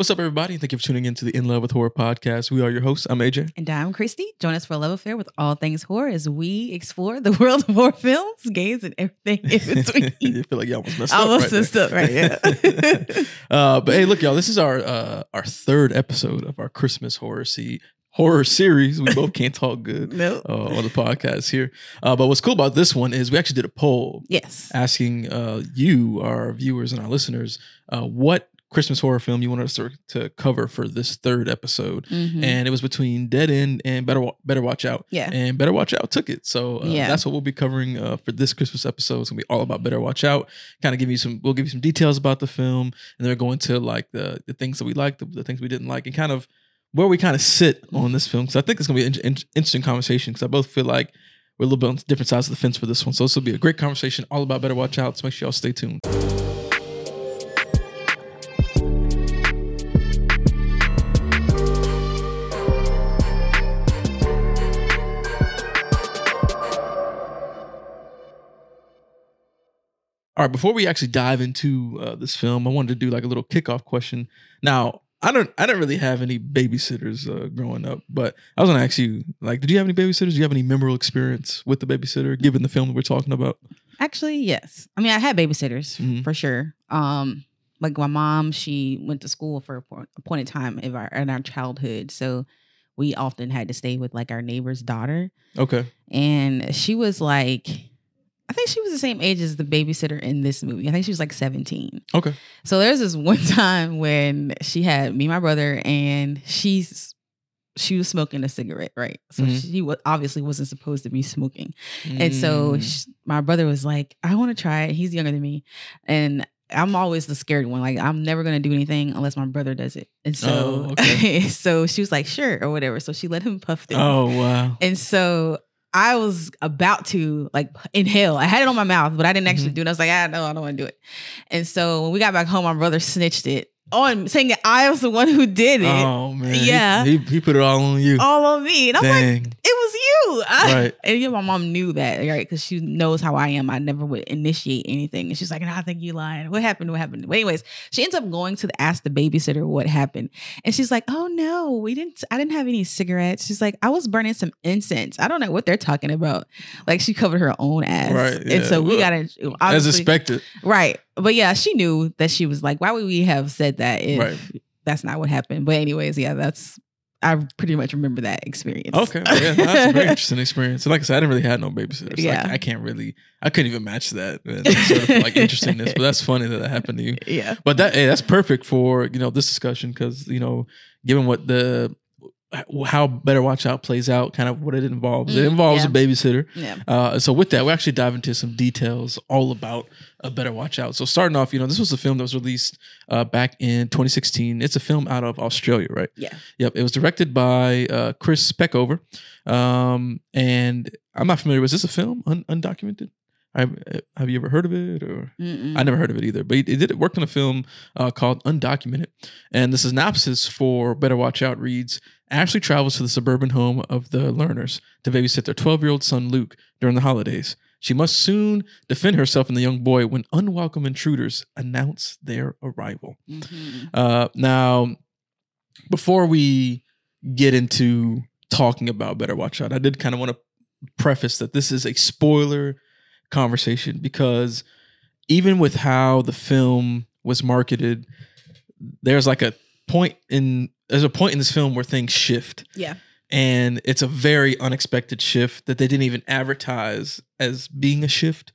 What's up, everybody? Thank you for tuning in to the In Love with Horror podcast. We are your hosts. I'm AJ. And I'm Kristie. Join us for a love affair with all things horror as we explore the world of horror films, games, and everything in between. you feel like you almost messed up. Almost messed up, right? Yeah. uh, but hey, look, y'all. This is our uh, our third episode of our Christmas horror see horror series. We both can't talk good no. uh, on the podcast here. Uh, but what's cool about this one is we actually did a poll Yes. asking uh, you, our viewers and our listeners, uh, what Christmas horror film you wanted us to, to cover for this third episode. Mhm. And it was between Dead End and Better Better Watch Out. yeah. And Better Watch Out took it. So uh, Yeah. that's what we'll be covering uh, for this Christmas episode. It's gonna be all about Better Watch Out. Kind of give you some. We'll give you some details about the film, and then we're going to like the the things that we liked, the, the things we didn't like, and kind of where we kind of sit on this film. Because I think it's gonna be an in- in- interesting conversation. Because I both feel like we're a little bit on different sides of the fence for this one. So this will be a great conversation all about Better Watch Out. So make sure y'all stay tuned. All right, before we actually dive into uh, this film, I wanted to do like a little kickoff question. Now, I don't, I didn't really have any babysitters uh, growing up, but I was gonna ask you, like, did you have any babysitters? Do you have any memorable experience with the babysitter, given the film that we're talking about? Actually, yes. I mean, I had babysitters Mhm. for sure. Um, like my mom, she went to school for a a point in time in our in our childhood, so we often had to stay with like our neighbor's daughter, Okay, and she was like, I think she was the same age as the babysitter in this movie. I think she was like seventeen. okay, So there's this one time when she had me, and my brother, and she's she was smoking a cigarette, right? So Mhm. she was obviously wasn't supposed to be smoking. And so Mm. sh my brother was like, I want to try it. He's younger than me. And I'm always the scared one. Like, I'm never going to do anything unless my brother does it. And so, Oh, okay. so she was like, sure, or whatever. So she let him puff it. oh wow, And so I was about to like inhale. I had it on my mouth, but I didn't actually Mhm. do it. I was like, ah, no, I don't want to do it. And so when we got back home, my brother snitched it on saying that I was the one who did it. oh man, Yeah. he, he put it all on you. All on me. And I'm like, it was you. I- right? and yeah, my mom knew that, right? Because she knows how I am. I never would initiate anything. And she's like, no, I think you lied. What happened? What happened? But anyways, she ends up going to the, ask the babysitter what happened. And she's like, oh no, we didn't, I didn't have any cigarettes. She's like, I was burning some incense. I don't know what they're talking about. Like she covered her own ass. Right, And so we got to, As expected, right. But yeah, she knew that she was like, why would we have said that if Right. that's not what happened? But anyways, yeah, that's, I pretty much remember that experience. Okay, yeah, that's a very interesting experience. And like I said, I didn't really have no babysitters. Yeah. Like, I can't really, I couldn't even match that sort of like interestingness. But that's funny that that happened to you. Yeah. But that hey, that's perfect for you know this discussion because you know given what the how Better Watch Out plays out, kind of what it involves. it Mm, involves yeah. a babysitter. Yeah. Uh, so with that, we actually dive into some details all about a Better Watch Out. So starting off, you know, this was a film that was released uh, back in 2016. It's a film out of Australia, right? Yeah. Yep. It was directed by uh, Chris Peckover. Um, and I'm not familiar. Was this a film un- undocumented? I, have you ever heard of it or? Mm-mm. I never heard of it either, but he, he did it. Worked on a film uh, called Undocumented, and the synopsis for Better Watch Out reads: Ashley travels to the suburban home of the Lerners to babysit their 12-year-old son Luke during the holidays. She must soon defend herself and the young boy when unwelcome intruders announce their arrival. Mhm. Uh, now, before we get into talking about Better Watch Out, I did kind of want to preface that this is a spoiler conversation because even with how the film was marketed, there's like a point in there's a point in this film where things shift Yeah. And it's a very unexpected shift that they didn't even advertise as being a shift.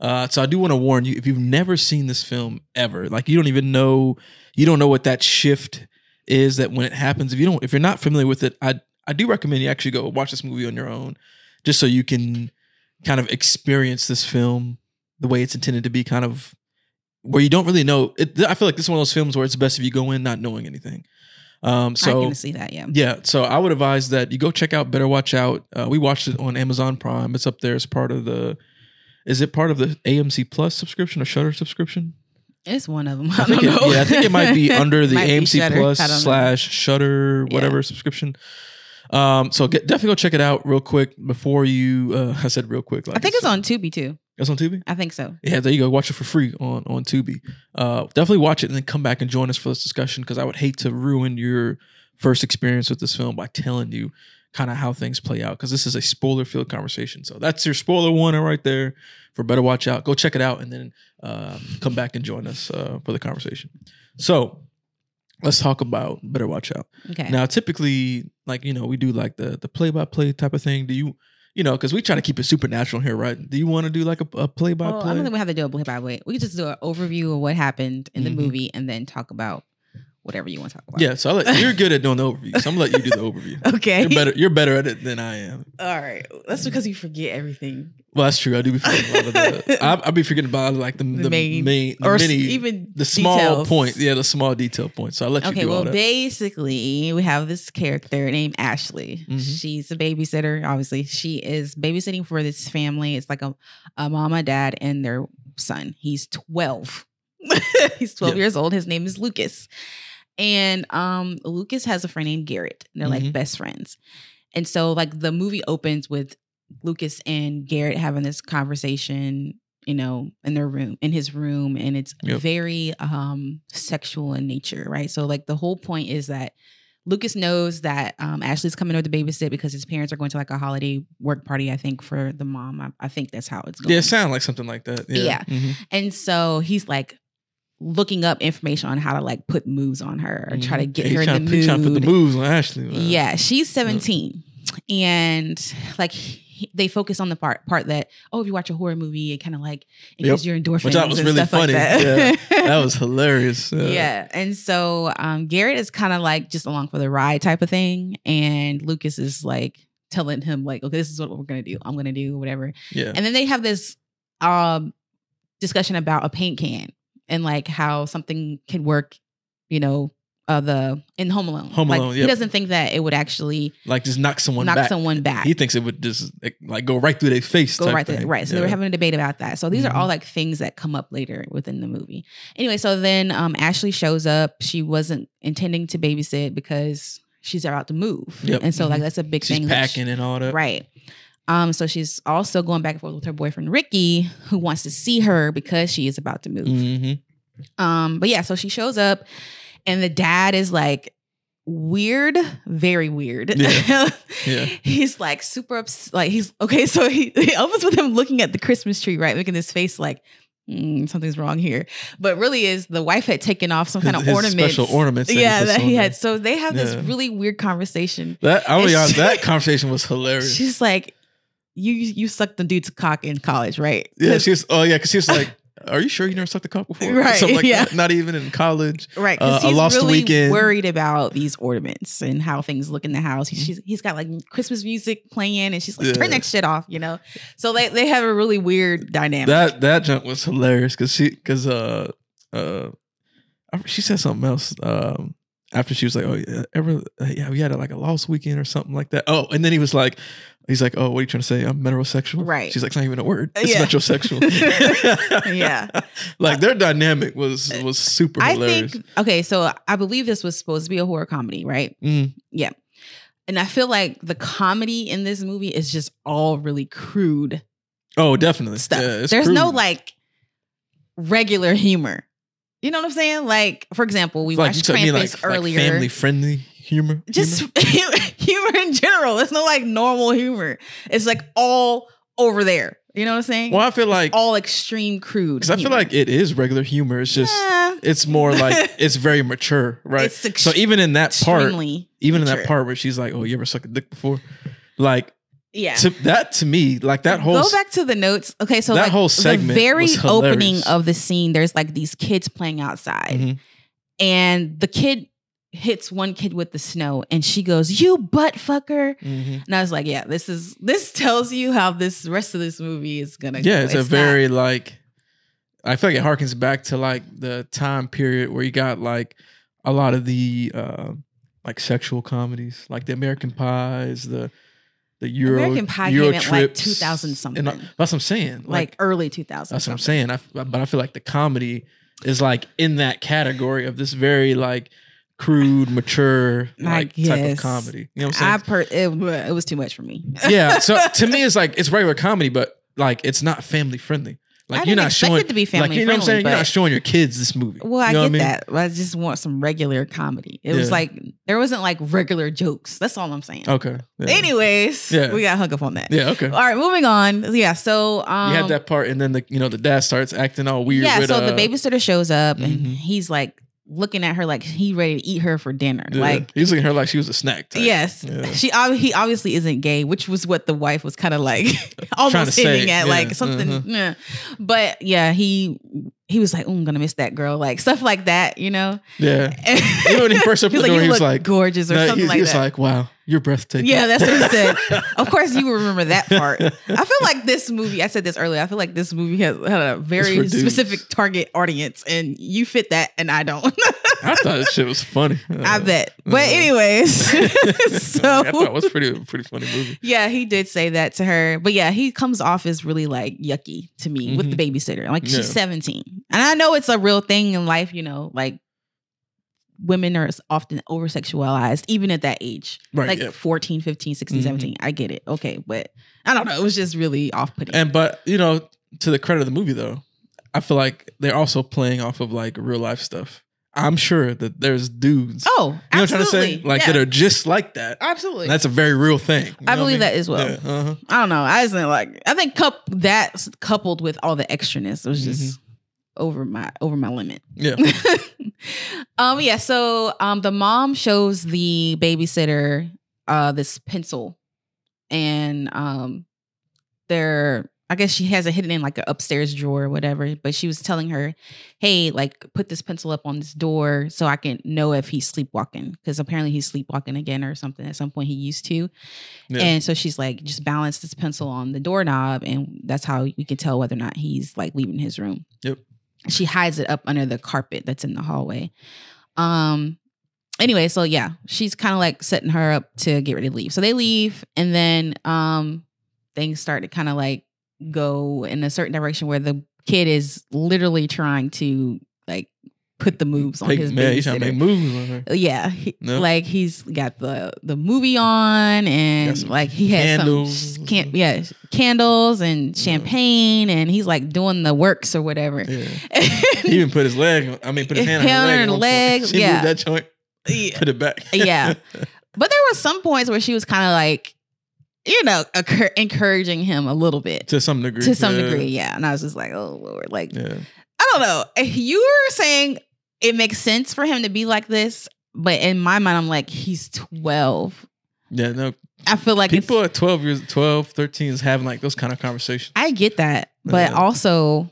Uh, so I do want to warn you if you've never seen this film ever, like you don't even know, you don't know what that shift is. That when it happens, if you don't, if you're not familiar with it, I I do recommend you actually go watch this movie on your own, just so you can kind of experience this film the way it's intended to be, kind of where you don't really know. It, I feel like this is one of those films where it's best if you go in not knowing anything. Um, so I can see that. Yeah. yeah, so I would advise that you go check out Better Watch Out. Uh, we watched it on Amazon Prime. It's up there as part of the. Is it part of the AMC Plus subscription or Shudder subscription? It's one of them. I, I think it, yeah, I think it might be under the AMC Shudder. I Plus slash Shudder whatever subscription. Um, so get, definitely go check it out real quick before you. Uh, I said real quick. Like I think it's on Tubi too. That's on Tubi. I think so. Yeah, there you go. Watch it for free on on Tubi. Uh, definitely watch it and then come back and join us for this discussion because I would hate to ruin your first experience with this film by telling you kind of how things play out because this is a spoiler filled conversation. So that's your spoiler warning right there for Better Watch Out. Go check it out and then uh, come back and join us uh, for the conversation. So let's talk about Better Watch Out. Okay. Now, typically, like you know, we do like the the play by play type of thing. Do you, you know, because we try to keep it supernatural here, right? Do you want to do like a play by well, I don't play? think we have to do a play by play. We could just do an overview of what happened in the Mhm. movie and then talk about whatever you want to talk about. Yeah, so let, you're good at doing the overview. So I'm gonna let you do the overview. Okay. You're better. You're better at it than I am. All right. That's because you forget everything. Well, that's true. I do be forgetting a lot of the. I, I'll be forgetting about like the, the, The main, main- the or many, even the small details. point. Yeah, the small detail points. So I'll let you Okay, do all well, basically, we have this character named Ashley. Mhm. She's a babysitter. Obviously, she is babysitting for this family. It's like a, a mom, a dad, and their son. He's 12. He's 12 Yep. years old. His name is Lucas. And um, Lucas has a friend named Garrett. And they're like Mhm. best friends. And so, like, the movie opens with Lucas and Garrett having this conversation, you know, in their room, in his room, and it's Yep. very um sexual in nature, right? So like the whole point is that Lucas knows that um Ashley's coming over to babysit because his parents are going to like a holiday work party, I think, for the mom. I, I think that's how it's going. yeah, it sound like something like that. Yeah. Yeah. Mhm. and so he's like looking up information on how to like put moves on her or try to Mhm. get Yeah, her in the mood. trying to put the moves on Ashley. man. Yeah, she's 17. And like they focus on the part part that oh if you watch a horror movie it kind of like it Yep. gives your endorphins Which that was and really stuff funny. like that. Yeah. that was hilarious. Uh, yeah. And so um Garrett is kind of like just along for the ride type of thing and Lucas is like telling him like okay this is what we're going to do. I'm going to do whatever. yeah. And then they have this um discussion about a paint can and like how something can work, you know, uh the in Home Alone. Home like, Alone, He doesn't think that it would actually like just knock someone knock back. someone back. He thinks it would just like, go right through their face. go right thing. Right. So they were having a debate about that. So these Mhm. are all like things that come up later within the movie. Anyway, so then um Ashley shows up. She wasn't intending to babysit because she's about to move. Yep. And so like Mhm. that's a big She's thing. packing and all that. right. Um, so she's also going back and forth with her boyfriend Ricky, who wants to see her because she is about to move. hmm Um, but yeah, so she shows up and the dad is like weird, very weird. Yeah. Yeah. he's like super ups like he's okay, so he, he opens with him looking at the Christmas tree, right? Making this face like "Hmm, something's wrong here. But really is the wife had taken off some kind of his ornaments. special ornaments yeah, that he had. So they have this really weird conversation. That I mean, she- that conversation was hilarious. She's like, You you sucked the dude's cock in college, right? yeah, she was. Oh yeah, because she was like, "Are you sure you never sucked a cock before?" Right, like yeah. that. Not even in college. Right, Uh, he's lost really weekend. worried about these ornaments and how things look in the house. He's, he's got like Christmas music playing, and she's like, "Turn Yeah. that shit off," you know. So they they have a really weird dynamic. That that jump was hilarious because she because uh uh she said something else um after she was like oh yeah ever yeah we had a, like a lost weekend or something like that oh and then he was like he's like oh what are you trying to say I'm metrosexual Right. she's like it's not even a word it's Yeah. metrosexual Yeah. like their dynamic was was super I hilarious think okay, so I believe this was supposed to be a horror comedy, right? Mm, And I feel like the comedy in this movie is just all really crude oh definitely stuff. Yeah, There's no like regular humor. You know what I'm saying? Like, for example, we like watched mean Krampus like, like earlier. family friendly humor just humor? humor in general. It's not like normal humor. It's like all over there. You know what I'm saying? well I feel like all extreme crude. because I feel like it is regular humor it's just Yeah, it's more like it's very mature, right? Ex- so even in that part, even in that part where she's like, "Oh, you ever sucked a dick before?" Like yeah. to, that to me, like that whole Go back to the notes. Okay, so that like whole segment the very opening of the scene, there's like these kids playing outside, Mhm. and the kid hits one kid with the snow, and she goes, "You butt fucker." Mhm. And I was like, "Yeah, this is this tells you how this rest of this movie is gonna." yeah, go. it's, a not- very like. I feel like it harkens back to like the time period where you got like a lot of the uh, like sexual comedies, like the American Pies, the the Euro American Pie Euro came in, like, 2000 something. all- That's what I'm saying. like early two thousand. That's what I'm saying. I, but I feel like the comedy is like in that category of this very like crude, mature I like type of comedy. You know what I'm saying? I'm per it, it was too much for me. yeah. So to me, it's like it's regular comedy, but like it's not family friendly. Like I you're not showing it to be family like you know what I'm saying. You're not showing your kids this movie. Well, I You know get what mean? that. I just want some regular comedy. It was like there wasn't like regular jokes. That's all I'm saying. Okay. Yeah. Anyways, Yeah. we got hung up on that. Yeah. Okay. All right, moving on. Yeah, so um, you had that part, and then the you know the dad starts acting all weird. yeah, with, so the uh, babysitter shows up and mhm. he's like looking at her like he ready to eat her for dinner. yeah, Like he's looking at her like she was a snack. type. Yes, Yeah. she he obviously isn't gay, which was what the wife was kind of like almost hinting at, yeah, like something. Mm-hmm. yeah. But yeah, he he was like, oh, "I'm gonna miss that girl," like stuff like that, you know. Yeah. Even when he first opened the door, "You he was like, gorgeous" or no, something he, like he was that. like, "Wow, you're breathtaking." Yeah, that's what he said. Of course, you remember that part. I feel like this movie. I said this earlier. I feel like this movie has had a very specific target audience, and you fit that, and I don't. I thought that shit was funny. I bet. But uh, anyways, so I thought it was pretty pretty funny movie. yeah, he did say that to her. But yeah, he comes off as really like yucky to me with the babysitter. Like Mm-hmm. Yeah. she's 17. And I know it's a real thing in life, you know, like women are often over sexualized even at that age. Right. like yeah. 14, 15, 16, Mhm. 17. I get it. Okay, but I don't know, it was just really off-putting. And but you know, to the credit of the movie though, I feel like they're also playing off of like real life stuff. I'm sure that there's dudes. oh, you know what I'm trying to say? Like yeah, that are just like that. absolutely. And that's a very real thing. I believe mean? that as well. Yeah, uh-huh. I don't know. I just like. I think cup that coupled with all the extraness was just Mm-hmm. over my over my limit. Yeah. um. Yeah. So um, the mom shows the babysitter uh this pencil, and um, they're I guess she has it hidden in like an upstairs drawer or whatever. But she was telling her, "Hey, like put this pencil up on this door so I can know if he's sleepwalking because apparently he's sleepwalking again or something. At some point he used to." Yeah. And so she's like, just balance this pencil on the doorknob, and that's how we can tell whether or not he's like leaving his room. Yep. She hides it up under the carpet that's in the hallway. Um. Anyway, so yeah, she's kind of like setting her up to get ready to leave. So they leave, and then um, things start to kind of like go in a certain direction where the kid is literally trying to like put the moves on Take- his man, he's trying to make moves on her. Uh, yeah, he- Yep. like he's got the the movie on, and like he has candles. some can yeah candles and champagne, and he's like doing the works or whatever. Yeah. He even put his leg. I mean, put his hand on her Hand leg. on her leg, She yeah. moved that joint. Yeah. Put it back. Yeah. but there were some points where she was kind of like, you know, occur- encouraging him a little bit to some degree. to some yeah. degree. Yeah, and I was just like, oh lord, like Yeah. I don't know. You were saying it makes sense for him to be like this, but in my mind, I'm like, he's 12. Yeah. No. I feel like People at 12 years, 12, 13 is having like those kind of conversations. I get that, but Yeah. also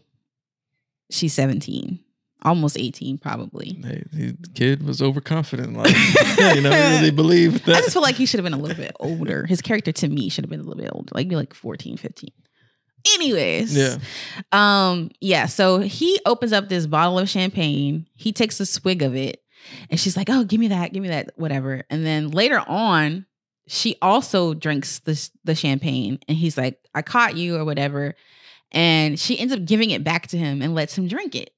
she's 17, almost 18, probably. Hey, the kid was overconfident. Like, you know, really believed I just feel like he should have been a little bit older. His character to me should have been a little bit older, like be like 14, 15. Anyways, yeah. Um, yeah, so he opens up this bottle of champagne. He takes a swig of it, and she's like, "Oh, give me that, give me that, whatever." And then later on, she also drinks this the champagne, and he's like, "I caught you" or whatever. And she ends up giving it back to him and lets him drink it.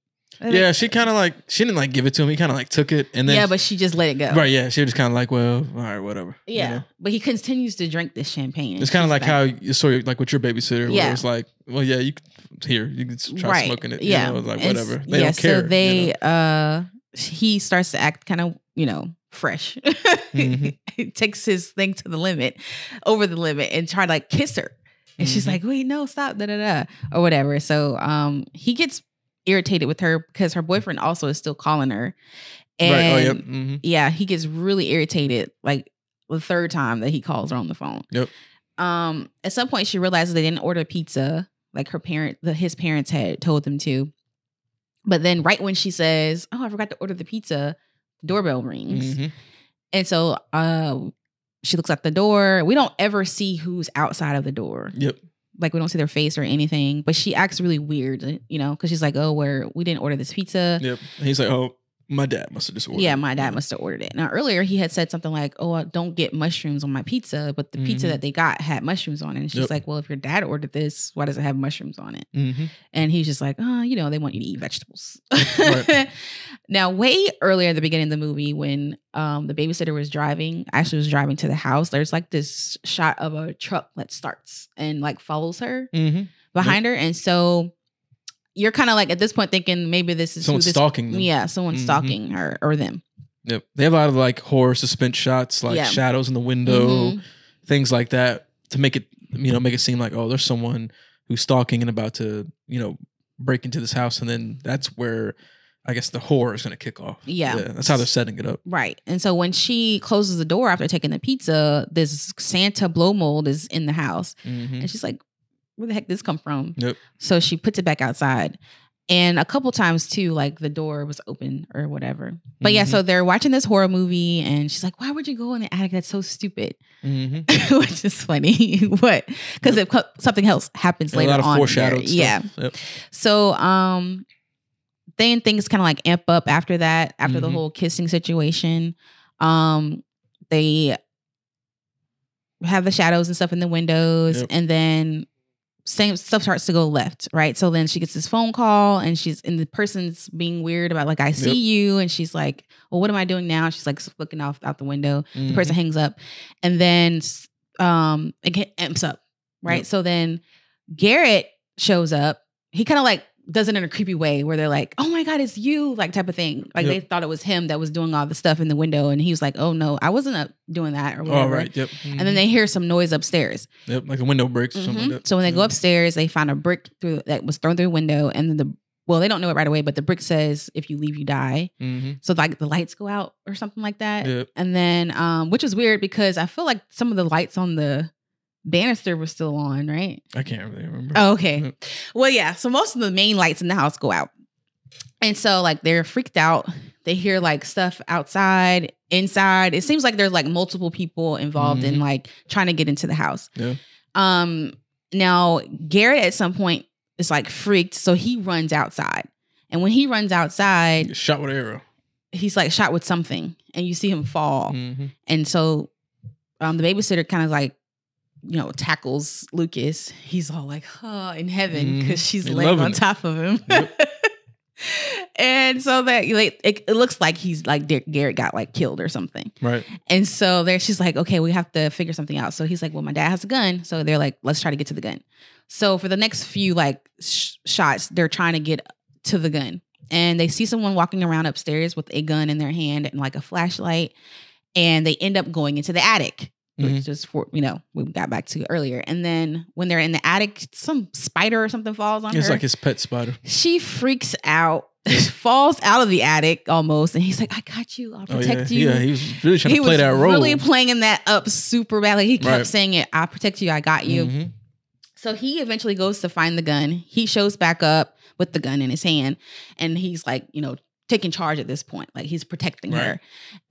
Yeah. She kind of like, she didn't like give it to him. He kind of like took it. And then, yeah, but she just let it go. right. Yeah. She was just kind of like, well, all right, whatever. you Yeah, know? but he continues to drink this champagne. It's kind of she's like how you your- like with your babysitter, where Yeah. it's like, well, yeah, you here, you can try right. smoking it. Yeah, You know, like whatever. They yeah, don't care. So they, you know? uh, he starts to act kind of, you know, fresh. Mhm. he takes his thing to the limit, over the limit, and try to like kiss her. And she's Mhm. like, "Wait, no, stop!" Da da da, or whatever. So, um, he gets irritated with her because her boyfriend also is still calling her, and right. Oh, yep. hmm yeah, he gets really irritated like the third time that he calls her on the phone. Yep. Um, at some point she realizes they didn't order pizza, like her parent, the, his parents had told them to. But then, right when she says, "Oh, I forgot to order the pizza," the doorbell rings, hmm and so uh, she looks at the door. We don't ever see who's outside of the door Yep. Like we don't see their face or anything but she acts really weird you know because she's like oh where we didn't order this pizza Yep. And he's like, oh, my dad must have just ordered. yeah my dad must have ordered it now earlier he had said something like oh don't get mushrooms on my pizza but the pizza Mhm. that they got had mushrooms on it and she's Yep. like well if your dad ordered this why does it have mushrooms on it Mhm. and he's just like oh you know they want you to eat vegetables Right. now way earlier in the beginning of the movie when um the babysitter was driving actually was driving to the house there's like this shot of a truck that starts and like follows her Mhm. behind her, and so you're kind of like at this point thinking maybe this is this, stalking them. Yeah, someone's Mhm. stalking her or them. Yep. They have a lot of like horror suspense shots, like Yeah. shadows in the window, Mhm. things like that, to make it you know make it seem like oh there's someone who's stalking and about to you know break into this house, and then that's where I guess the horror is going to kick off. Yeah. that's how they're setting it up. Right. And so when she closes the door after taking the pizza, this Santa blow mold is in the house. Mhm. And she's like, where the heck this come from? Yep. So she puts it back outside. And a couple times too, like the door was open or whatever. But yeah, Mhm. so they're watching this horror movie and she's like, why would you go in the attic? That's so stupid. Mhm. Which is funny. what? Because if something else happens A later lot of on. foreshadowed. Yeah. Yep. So um then things kind of like amp up after that, after the Mhm. whole kissing situation. Um they have the shadows and stuff in the windows Yep. and then same stuff starts to go left, right? So then she gets this phone call and she's and the person's being weird about like I see Yep. you and she's like, "Well, what am I doing now?" She's like looking off out the window the Mhm. person hangs up and then um it amps up right Yep. so then garrett shows up he kind of like does it in a creepy way where they're like oh my god it's you like type of thing like Yep. they thought it was him that was doing all the stuff in the window and he was like oh no i wasn't uh, doing that or whatever All right. Yep. and then they hear some noise upstairs Yep. Like a window breaks or something like that. so when they go Mhm. upstairs they find a brick through that was thrown through the window and then the well they don't know it right away but the brick says if you leave you die Mhm. so like the lights go out or something like that Yep. and then, um, which is weird because I feel like some of the lights on the banister was still on, right? I can't really remember. Oh, okay. Well, yeah. So most of the main lights in the house go out. And so, like, they're freaked out. They hear like stuff outside, inside. It seems like there's like multiple people involved in Mhm. like trying to get into the house. Yeah. Um, now Garrett at some point is like freaked, so he runs outside. And when he runs outside, Get shot with an arrow. he's like shot with something, and you see him fall. Mhm. And so um, the babysitter kind of like, you know, tackles Lucas. He's all like, huh, in heaven because Mhm. she's They laying on it. top of him. and so that like, it, it looks like he's like Gar- Garrett got like killed or something. Right. And so there she's like, okay, we have to figure something out. So he's like, well, my dad has a gun. So they're like, let's try to get to the gun. So for the next few like sh- shots, they're trying to get to the gun. And they see someone walking around upstairs with a gun in their hand and like a flashlight. And they end up going into the attic, which is for, you know, we got back to earlier. And then when they're in the attic, some spider or something falls on It's her like his pet spider. she freaks out, falls out of the attic almost, and he's like, "I got you. I'll Oh yeah. protect you." Yeah. He was really trying he to play that role. really playing that up super badly. He kept Right. saying it, "I protect you. I got you." Mhm. So he eventually goes to find the gun. He shows back up with the gun in his hand, and he's like, you know, taking charge at this point. Like he's protecting her,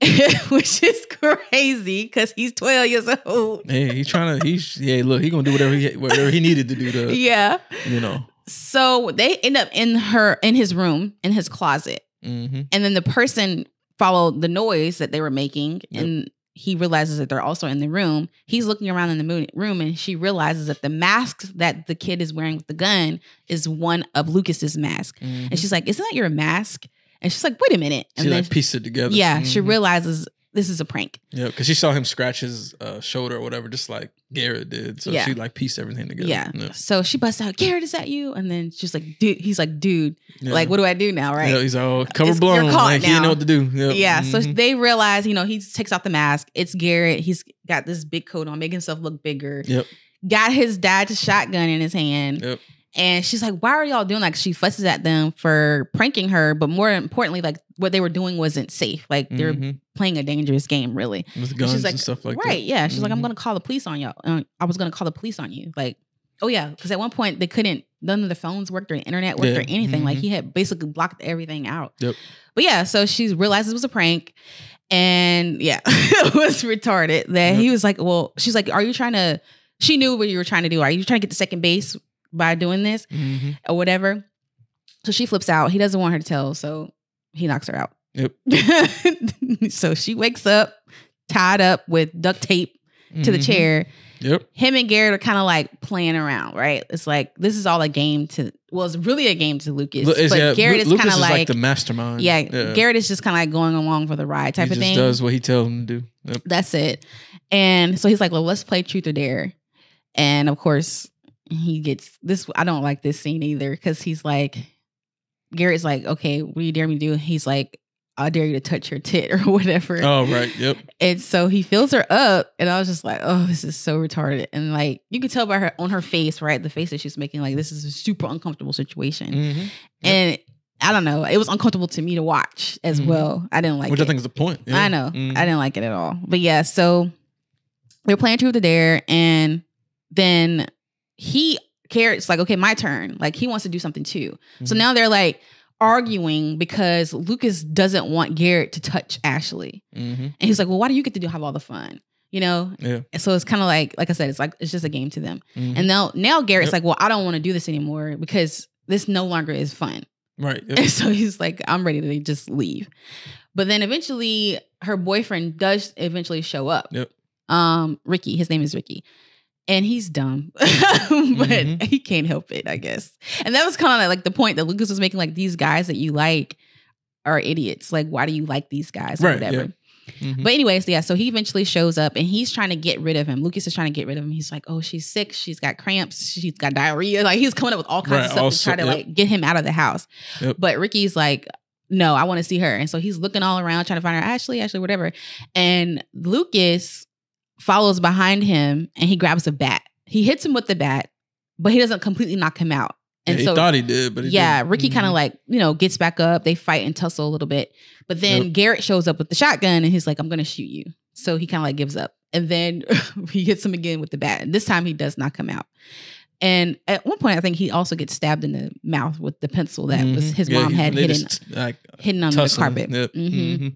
which is crazy because he's twelve years old. Hey, he's trying to. He's yeah. Look, he gonna do whatever he whatever he needed to do to Yeah. you know. So they end up in her in his room in his closet. hmm And then the person followed the noise that they were making Yep. and he realizes that they're also in the room. He's looking around in the room and she realizes that the mask that the kid is wearing with the gun is one of Lucas's mask. And she's like, Isn't that your mask? And she's like, Wait a minute. And She then, like pieced it together. yeah, she Mhm. realizes this is a prank. Yeah, because she saw him scratch his uh, shoulder or whatever, just like Garrett did. So Yeah. she like pieced everything together. Yeah. Yeah. So she busts out, Garrett, is that you? And then she's like, Dude, he's like, Dude, Yeah. like, what do I do now? Right. Yeah, he's all cover It's- you're blown. caught Like he didn't know what to do. Yep. Yeah, so Mhm. they realize, you know, he takes off the mask. It's Garrett. He's got this big coat on, making himself look bigger. Yep. Got his dad's shotgun in his hand. Yep. And she's like, why are y'all doing like she fusses at them for pranking her, but more importantly, like what they were doing wasn't safe. Like they're Mhm. playing a dangerous game, really. with And guns she's like, and stuff like right, that. yeah. She's like, I'm gonna call the police on y'all. Uh, I was gonna call the police on you. Like, oh yeah, because at one point they couldn't none of the phones worked or the internet worked Yeah. or anything. Like Mhm. he had basically blocked everything out. Yep. But yeah, so she realized it was a prank. And yeah, it was retarded that he was like, Well, she's like, Are you trying to she knew what you were trying to do. Are you trying to get to second base by doing this Mhm. or whatever? So she flips out. He doesn't want her to tell, so he knocks her out. Yep. so she wakes up tied up with duct tape to the Mhm. chair. Yep. Him and Garrett are kind of like playing around, right? It's like this is all a game to well, it's really a game to Lucas. Lu- but yeah, Garrett is kind of like, like the mastermind. yeah, Garrett is just kind of like going along for the ride type he of just thing. does what he tells him to do. Yep. That's it. And so he's like, well, let's play truth or dare. And of course, he gets this. I don't like this scene either because he's like, Garrett's like, okay, what do you dare me to do? He's like, I dare you to touch her tit or whatever. Oh right. Yep. And so he fills her up, and I was just like, "Oh, this is so retarded." And like you could tell by her on her face, right, the face that she's making, like this is a super uncomfortable situation. hmm And I don't know, it was uncomfortable to me to watch as Mhm. well. I didn't like Which it. I think is the point. Yeah. I know, Mhm. I didn't like it at all. But yeah, so they're playing truth or dare, and then he Garrett's like, "Okay, my turn." Like he wants to do something too. So Mhm. now they're like arguing because Lucas doesn't want Garrett to touch Ashley. Mhm. And he's like, well, why do you get to do have all the fun? You know? Yeah. And so it's kind of like, like I said, it's like it's just a game to them. Mhm. And now now Garrett's Yep. like, well, I don't want to do this anymore because this no longer is fun. right. Yep. And so he's like, I'm ready to just leave. But then eventually her boyfriend does eventually show up. Yep. Um, Ricky, his name is Ricky. And he's dumb, but Mhm. he can't help it, I guess. And that was kind of like the point that Lucas was making like these guys that you like are idiots. Like, why do you like these guys or Right, whatever? Mhm. But anyways, yeah. So he eventually shows up and he's trying to get rid of him. Lucas is trying to get rid of him. He's like, "Oh, she's sick. She's got cramps. She's got diarrhea." Like he's coming up with all kinds Right, of stuff all to try to yep. like get him out of the house. Yep. But Ricky's like, "No, I want to see her." And so he's looking all around trying to find her. Ashley, Ashley, whatever. And Lucas follows behind him and he grabs a bat. He hits him with the bat, but he doesn't completely knock him out. Yeah, And he so thought he did, but he yeah, didn't. Ricky kind of like, you know, gets back up. They fight and tussle a little bit. But then Yep. Garrett shows up with the shotgun and he's like, I'm going to shoot you. So he kind of like gives up. And then he hits him again with the bat. And this time he does knock him out. And at one point, I think he also gets stabbed in the mouth with the pencil that was Mhm. his Yeah, mom had hidden, just, like, hidden on the carpet. Yep. Mhm. Mhm.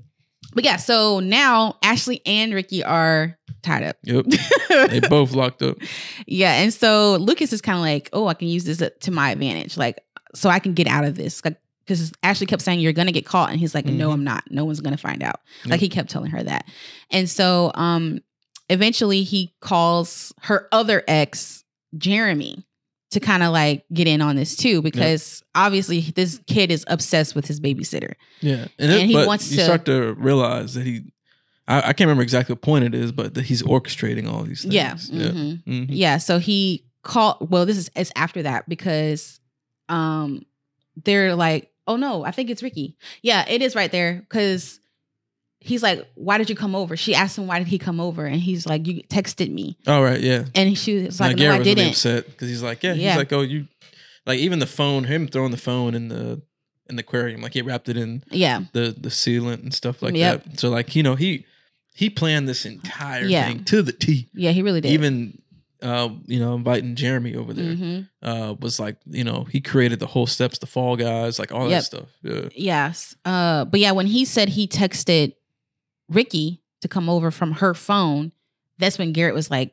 But yeah, so now Ashley and Ricky are tied up. Yep. They both locked up. Yeah, and so Lucas is kind of like, "Oh, I can use this to my advantage, like so I can get out of this." Like, because Ashley kept saying, "You're gonna get caught," and he's like, "No, Mhm. I'm not. No one's gonna find out." Yeah. Like he kept telling her that, and so um, eventually he calls her other ex, Jeremy, to kind of like get in on this too, because obviously this kid is obsessed with his babysitter. Yeah, and, And it, he wants you to- start to realize that he. I, I can't remember exactly what point it is, but that he's orchestrating all these things. Yeah, Yeah. mhm. Mhm. Yeah, so he called. Well, this is it's after that because um they're like, oh no, I think it's Ricky. Yeah, it is right there because he's like, why did you come over? She asked him why did he come over, and he's like, you texted me, All right. Yeah. and she was like, no, I was really didn't. upset because he's like, yeah, Yeah. He's like, oh, you, like even the phone, him throwing the phone in the in the aquarium, like he wrapped it in Yeah, the the sealant and stuff like Yep. that. So like you know he he planned this entire Yeah. thing to the T. yeah, he really did. Even uh, you know inviting Jeremy over there Mhm. uh, was like you know he created the whole steps, the Fall Guys, like all Yep. that stuff. Yeah. Yes. Uh, but yeah, when he said he texted Ricky to come over from her phone, that's when Garrett was like,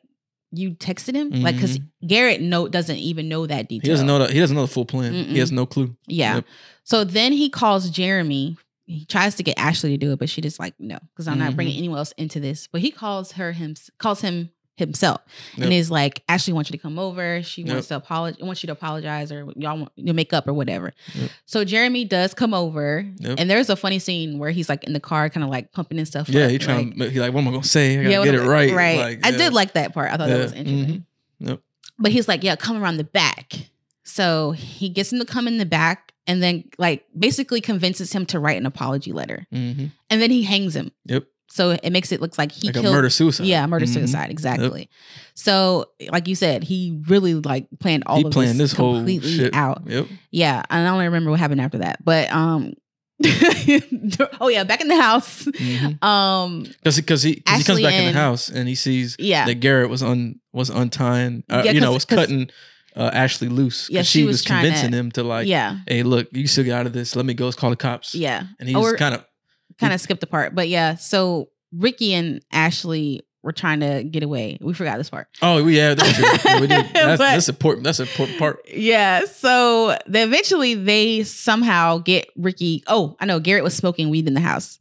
"You texted him?" Like, because Garrett no doesn't even know that detail. Mm-hmm. He doesn't know that. He doesn't know the full plan. Mm-mm. He has no clue. Yeah. Yep. So then he calls Jeremy. He tries to get Ashley to do it, but she just like no, because I'm not Mhm. bringing anyone else into this. But he calls her him calls him himself Yep. and is like, Ashley wants you to come over. She Yep. wants to apologize. Wants you to apologize or y'all want to make up or whatever. Yep. So Jeremy does come over, and there's a funny scene where he's like in the car, kind of like pumping and stuff. Yeah, up, he trying like- to. He like, what am I gonna say? I gotta what get it right. Right. Like, I did like that part. I thought that was interesting. Mhm. Yep. But he's like, yeah, come around the back. So he gets him to come in the back and then like basically convinces him to write an apology letter. hmm And then he hangs him. Yep. So it makes it look like he Like killed a murder suicide. Yeah, murder Mhm. suicide, exactly. So like you said, he really like planned all He of planned this, this whole completely shit out. Yep. Yeah. And I don't remember what happened after that. But um oh yeah, back in the house. Mhm. Um Because because he, 'cause he comes back in the house and he sees yeah. that Garrett was un was untying, uh, Yeah, you know, was cutting uh, Ashley loose. Yeah, she, she was, was trying convincing him to like, yeah. hey, look, you still get out of this. Let me go. Let's call the cops. Yeah. and he was kind of kind of skipped the part, but yeah. So Ricky and Ashley were trying to get away. We forgot this part. oh yeah. Yeah, we did. That's, But- that's important. That's an important part. Yeah. So they eventually they somehow get Ricky. Oh, I know Garrett was smoking weed in the house,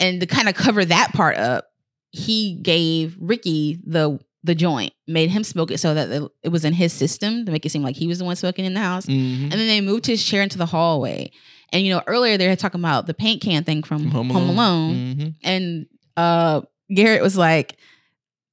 and to kind of cover that part up, he gave Ricky the the joint, made him smoke it so that it- was in his system to make it seem like he was the one smoking in the house. Mhm. And then they moved his chair into the hallway. And you know, earlier they were talking about the paint can thing from Home Home Alone. Alone. Mhm. And uh Garrett was like,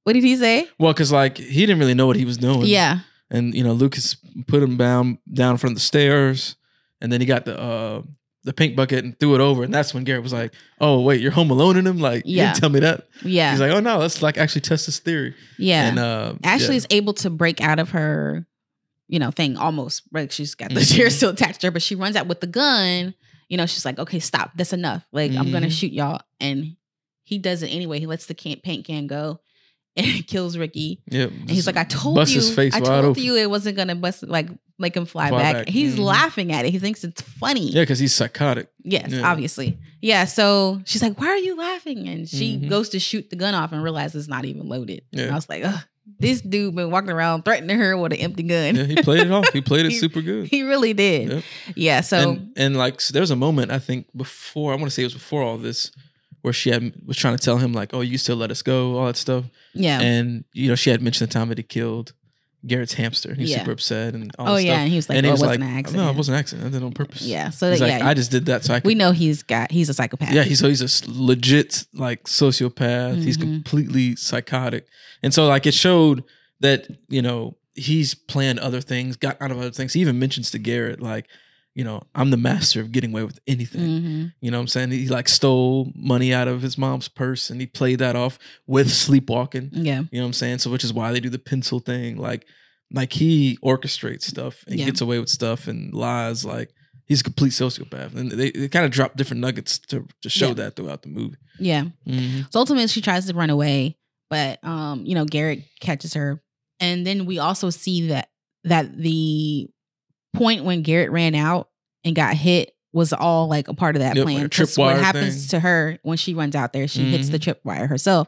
what did he say? Well, because like he didn't really know what he was doing. Yeah. and you know Lucas put him down down in front of the stairs, and then he got the uh the pink bucket and threw it over, and that's when Garrett was like, "Oh wait, you're home alone in him? Like, you didn't tell me that." Yeah. He's like, "Oh no, let's like actually test this theory." yeah. And uh, Ashley yeah. is able to break out of her, you know, thing almost. Like she's got the Mhm. chair still attached to her, but she runs out with the gun. You know, she's like, okay, stop. That's enough. Like, I'm gonna Mhm. shoot y'all. And he does it anyway. He lets the can- paint can go and kills Ricky. Yep. And he's like, I told you, I told open. you it wasn't gonna bust like make him fly, Fly back. back. He's Mhm. laughing at it. He thinks it's funny. Yeah, because he's psychotic. Yes, Yeah. obviously. Yeah. So she's like, "Why are you laughing?" And she Mhm. goes to shoot the gun off and realizes it's not even loaded. And Yeah. I was like, Ugh, "This dude been walking around threatening her with an empty gun." Yeah, he played it off. He played it He- super good. he really did. Yep. Yeah. So and, and like so there was a moment I think before I want to say it was before all this where she had was trying to tell him like, "Oh, you still let us go," all that stuff. yeah. And you know, she had mentioned the time that he killed Garrett's hamster. He's Yeah. super upset and all oh yeah, stuff. and he was like, and "Oh, it was wasn't like, an accident." "No, it wasn't an accident. I did it on purpose." Yeah. So He's that, like, "I just did that so I could." we know he's got he's a psychopath. yeah, he's so he's a legit like sociopath. He's Mhm. completely psychotic, and so like it showed that you know he's planned other things, got out of other things. He even mentions to Garrett like, you know, I'm the master of getting away with anything. hmm You know what I'm saying? He like stole money out of his mom's purse and he played that off with sleepwalking. Yeah. You know what I'm saying? So which is why they do the pencil thing. Like like he orchestrates stuff and Yeah. gets away with stuff and lies like he's a complete sociopath. And they, they kind of drop different nuggets to to show Yeah. that throughout the movie. Yeah. Mhm. So ultimately, she tries to run away, but um, you know, Garrett catches her, and then we also see that that the point when Garrett ran out and got hit was all like a part of that Yep, plan. a 'Cause what happens thing. to her when she runs out there? She hits the mm-hmm. tripwire herself,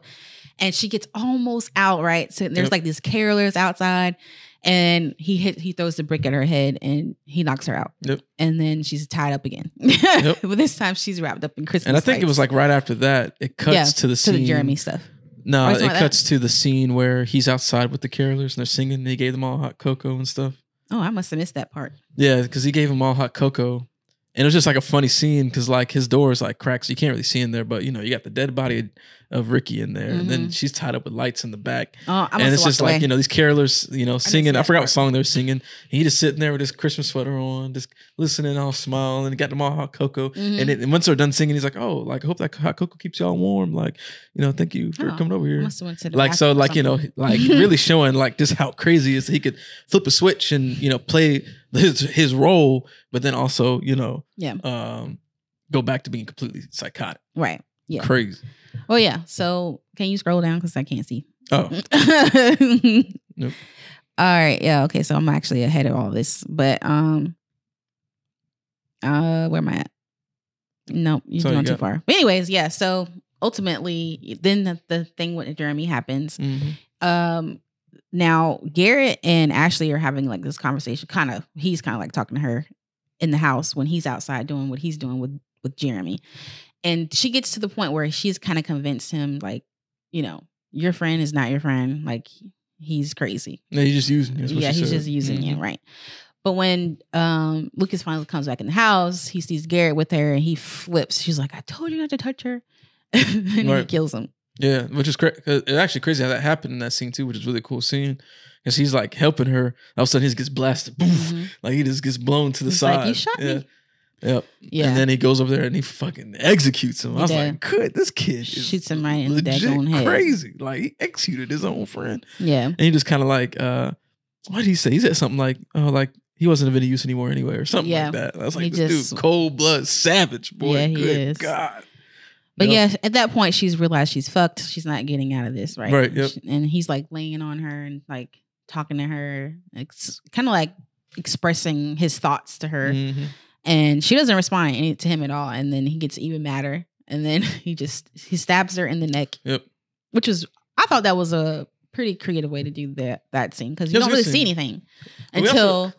and she gets almost out. Right, so there's Yep. like these carolers outside. And he hit. He throws the brick at her head, and he knocks her out. Yep. And then she's tied up again. but this time she's wrapped up in Christmas. And I think it was like right after that, it cuts Yeah, to the to scene. the Jeremy stuff. No, it like that. cuts to the scene where he's outside with the carolers and they're singing. He gave them all hot cocoa and stuff. Oh, I must have missed that part. Yeah, because he gave them all hot cocoa, and it was just like a funny scene because like his door is like cracked, so you can't really see in there. But you know, you got the dead body of Ricky in there, and then she's tied up with lights in the back, Oh, I and it's just away. like you know these carolers, you know, singing. I, that forgot part. what song they were singing. He just sitting there with his Christmas sweater on, just listening, all smiling, and got them all hot cocoa. Mhm. And, it, and once they're done singing, he's like, "Oh, like I hope that hot cocoa keeps y'all warm. Like, you know, thank you for Oh, coming over here." must have went to the like so like you know like really showing like just how crazy is he could flip a switch and you know play his his role but then also you know Yeah. um go back to being completely psychotic right. Yeah. crazy Well, yeah. So can you scroll down because I can't see. oh All right. Yeah. Okay. So I'm actually ahead of all this, but um, uh, where am I at? Nope, you're So you too far. But anyways, yeah. So ultimately, then the, the thing with Jeremy happens. mhm. um now garrett and ashley are having like this conversation kind of he's kind of like talking to her in the house when he's outside doing what he's doing with with jeremy. And she gets to the point where she's kind of convinced him like you know your friend is not your friend like he's crazy. Yeah he's just using you, yeah he's said. just using you Mhm. right. But when um lucas finally comes back in the house he sees garrett with her and he flips. She's like i told you not to touch her. And he kills him yeah which is cra- uh, it's actually crazy how that happened in that scene too which is really cool scene because he's like helping her all of a sudden he just gets blasted Boom. Mhm. like he just gets blown to the He's side like, "You shot yeah. me." Yep. yeah And then he goes over there and he fucking executes him. I was like, good, this kid Shoots him right in the daggone head. crazy. Like he executed his own friend. yeah And he just kind of like, uh, what did he say? He said something like, oh, like he wasn't of any use anymore anyway, or something Yeah. like that. I was He like, this just- dude, cold blood, savage, boy. Yeah, he Good is. God. But Yep. yeah, at that point, she's realized she's fucked. She's not getting out of this, right? Right, yep. And he's like laying on her and like talking to her, it's kind of like expressing his thoughts to her. Mhm. And she doesn't respond any, to him at all. And then he gets even madder. And then he just he stabs her in the neck, Yep. which was I thought that was a pretty creative way to do that that scene because you don't really good see scene. anything We also- until.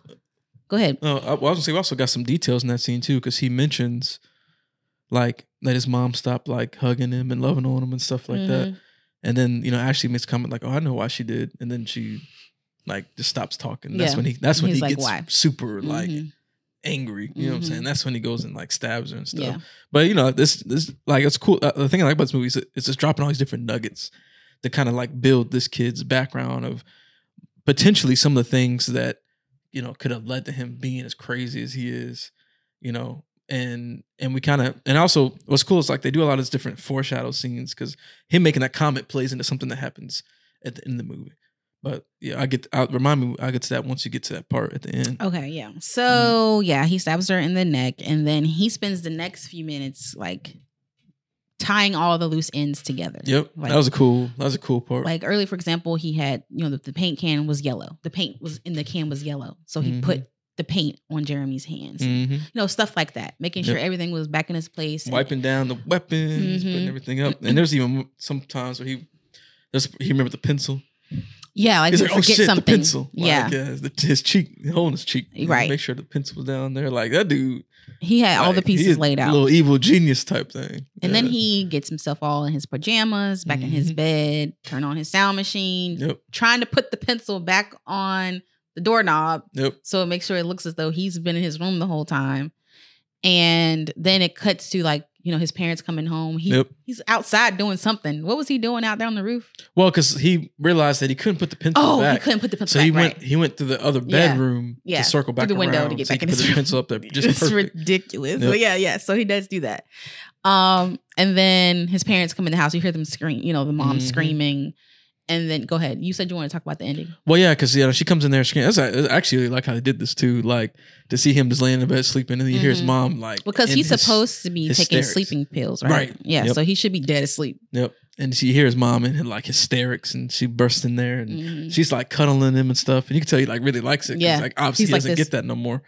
Go ahead. Oh, I, well, I was gonna say we also got some details in that scene too, because he mentions like that his mom stopped like hugging him and loving on him and stuff like that. Mhm. And then you know Ashley makes comment like, "Oh, I know why she did," and then she like just stops talking. That's Yeah. when he. That's when He's he like, gets "Why?" super like Mhm. angry. You know what I'm saying? That's when he goes and like stabs her and stuff. Yeah. But you know this this like it's cool. Uh, the thing I like about this movie is it's just dropping all these different nuggets to kind of like build this kid's background of potentially some of the things that you know could have led to him being as crazy as he is you know and and we kind of and also what's cool is like they do a lot of these different foreshadow scenes because him making that comment plays into something that happens at the end of the movie but yeah i get i'll remind me i get to that once you get to that part at the end Okay, yeah. So yeah, he stabs her in the neck, and then he spends the next few minutes like tying all the loose ends together. yep Like- that was a cool that was a cool part Like early, for example, he had you know the, the paint can was yellow. The paint was in the can was yellow, so he Mhm. put the paint on Jeremy's hands. Mhm. You know stuff like that, making sure Yep. everything was back in its place. and- wiping down the weapons putting Mhm. everything up and there's even some times where he there's he remembered the pencil yeah, like like, oh forget shit, something. the pencil. Like, yeah, yeah, his, his cheek, holding his cheek. Right. Make sure the pencil was down there. Like that dude. he had all the pieces laid a out. Little evil genius type thing. And then he gets himself all in his pajamas, back in his Mhm. bed, turn on his sound machine, Yep. trying to put the pencil back on the doorknob Yep. so it makes sure it looks as though he's been in his room the whole time. And then it cuts to like, you know, his parents coming home. He Yep. he's outside doing something. What was he doing out there on the roof? Well, because he realized that he couldn't put the pencil Oh, back. he couldn't put the pencil so back. he right. went. He went to the other bedroom Yeah. to circle back Through the window to get so back in put his the room. pencil up there. Just it's perfect. ridiculous. But yeah, yeah. So he does do that. Um, and then his parents come in the house. You hear them scream. You know, the mom Mhm. screaming. And then go ahead. You said you want to talk about the ending. Well, yeah, because you know she comes in there. She, that's I actually like how they did this too. Like to see him just laying in bed sleeping, and then you hear his Mhm. mom like Because he's his- supposed to be taking sleeping pills, right? Right. Yeah. Yep. So he should be dead asleep. Yep. And she hears mom in like hysterics, and she bursts in there, and Mhm. she's like cuddling him and stuff, and you can tell he like really likes it. Yeah. like obviously He's he like doesn't this- get that no more.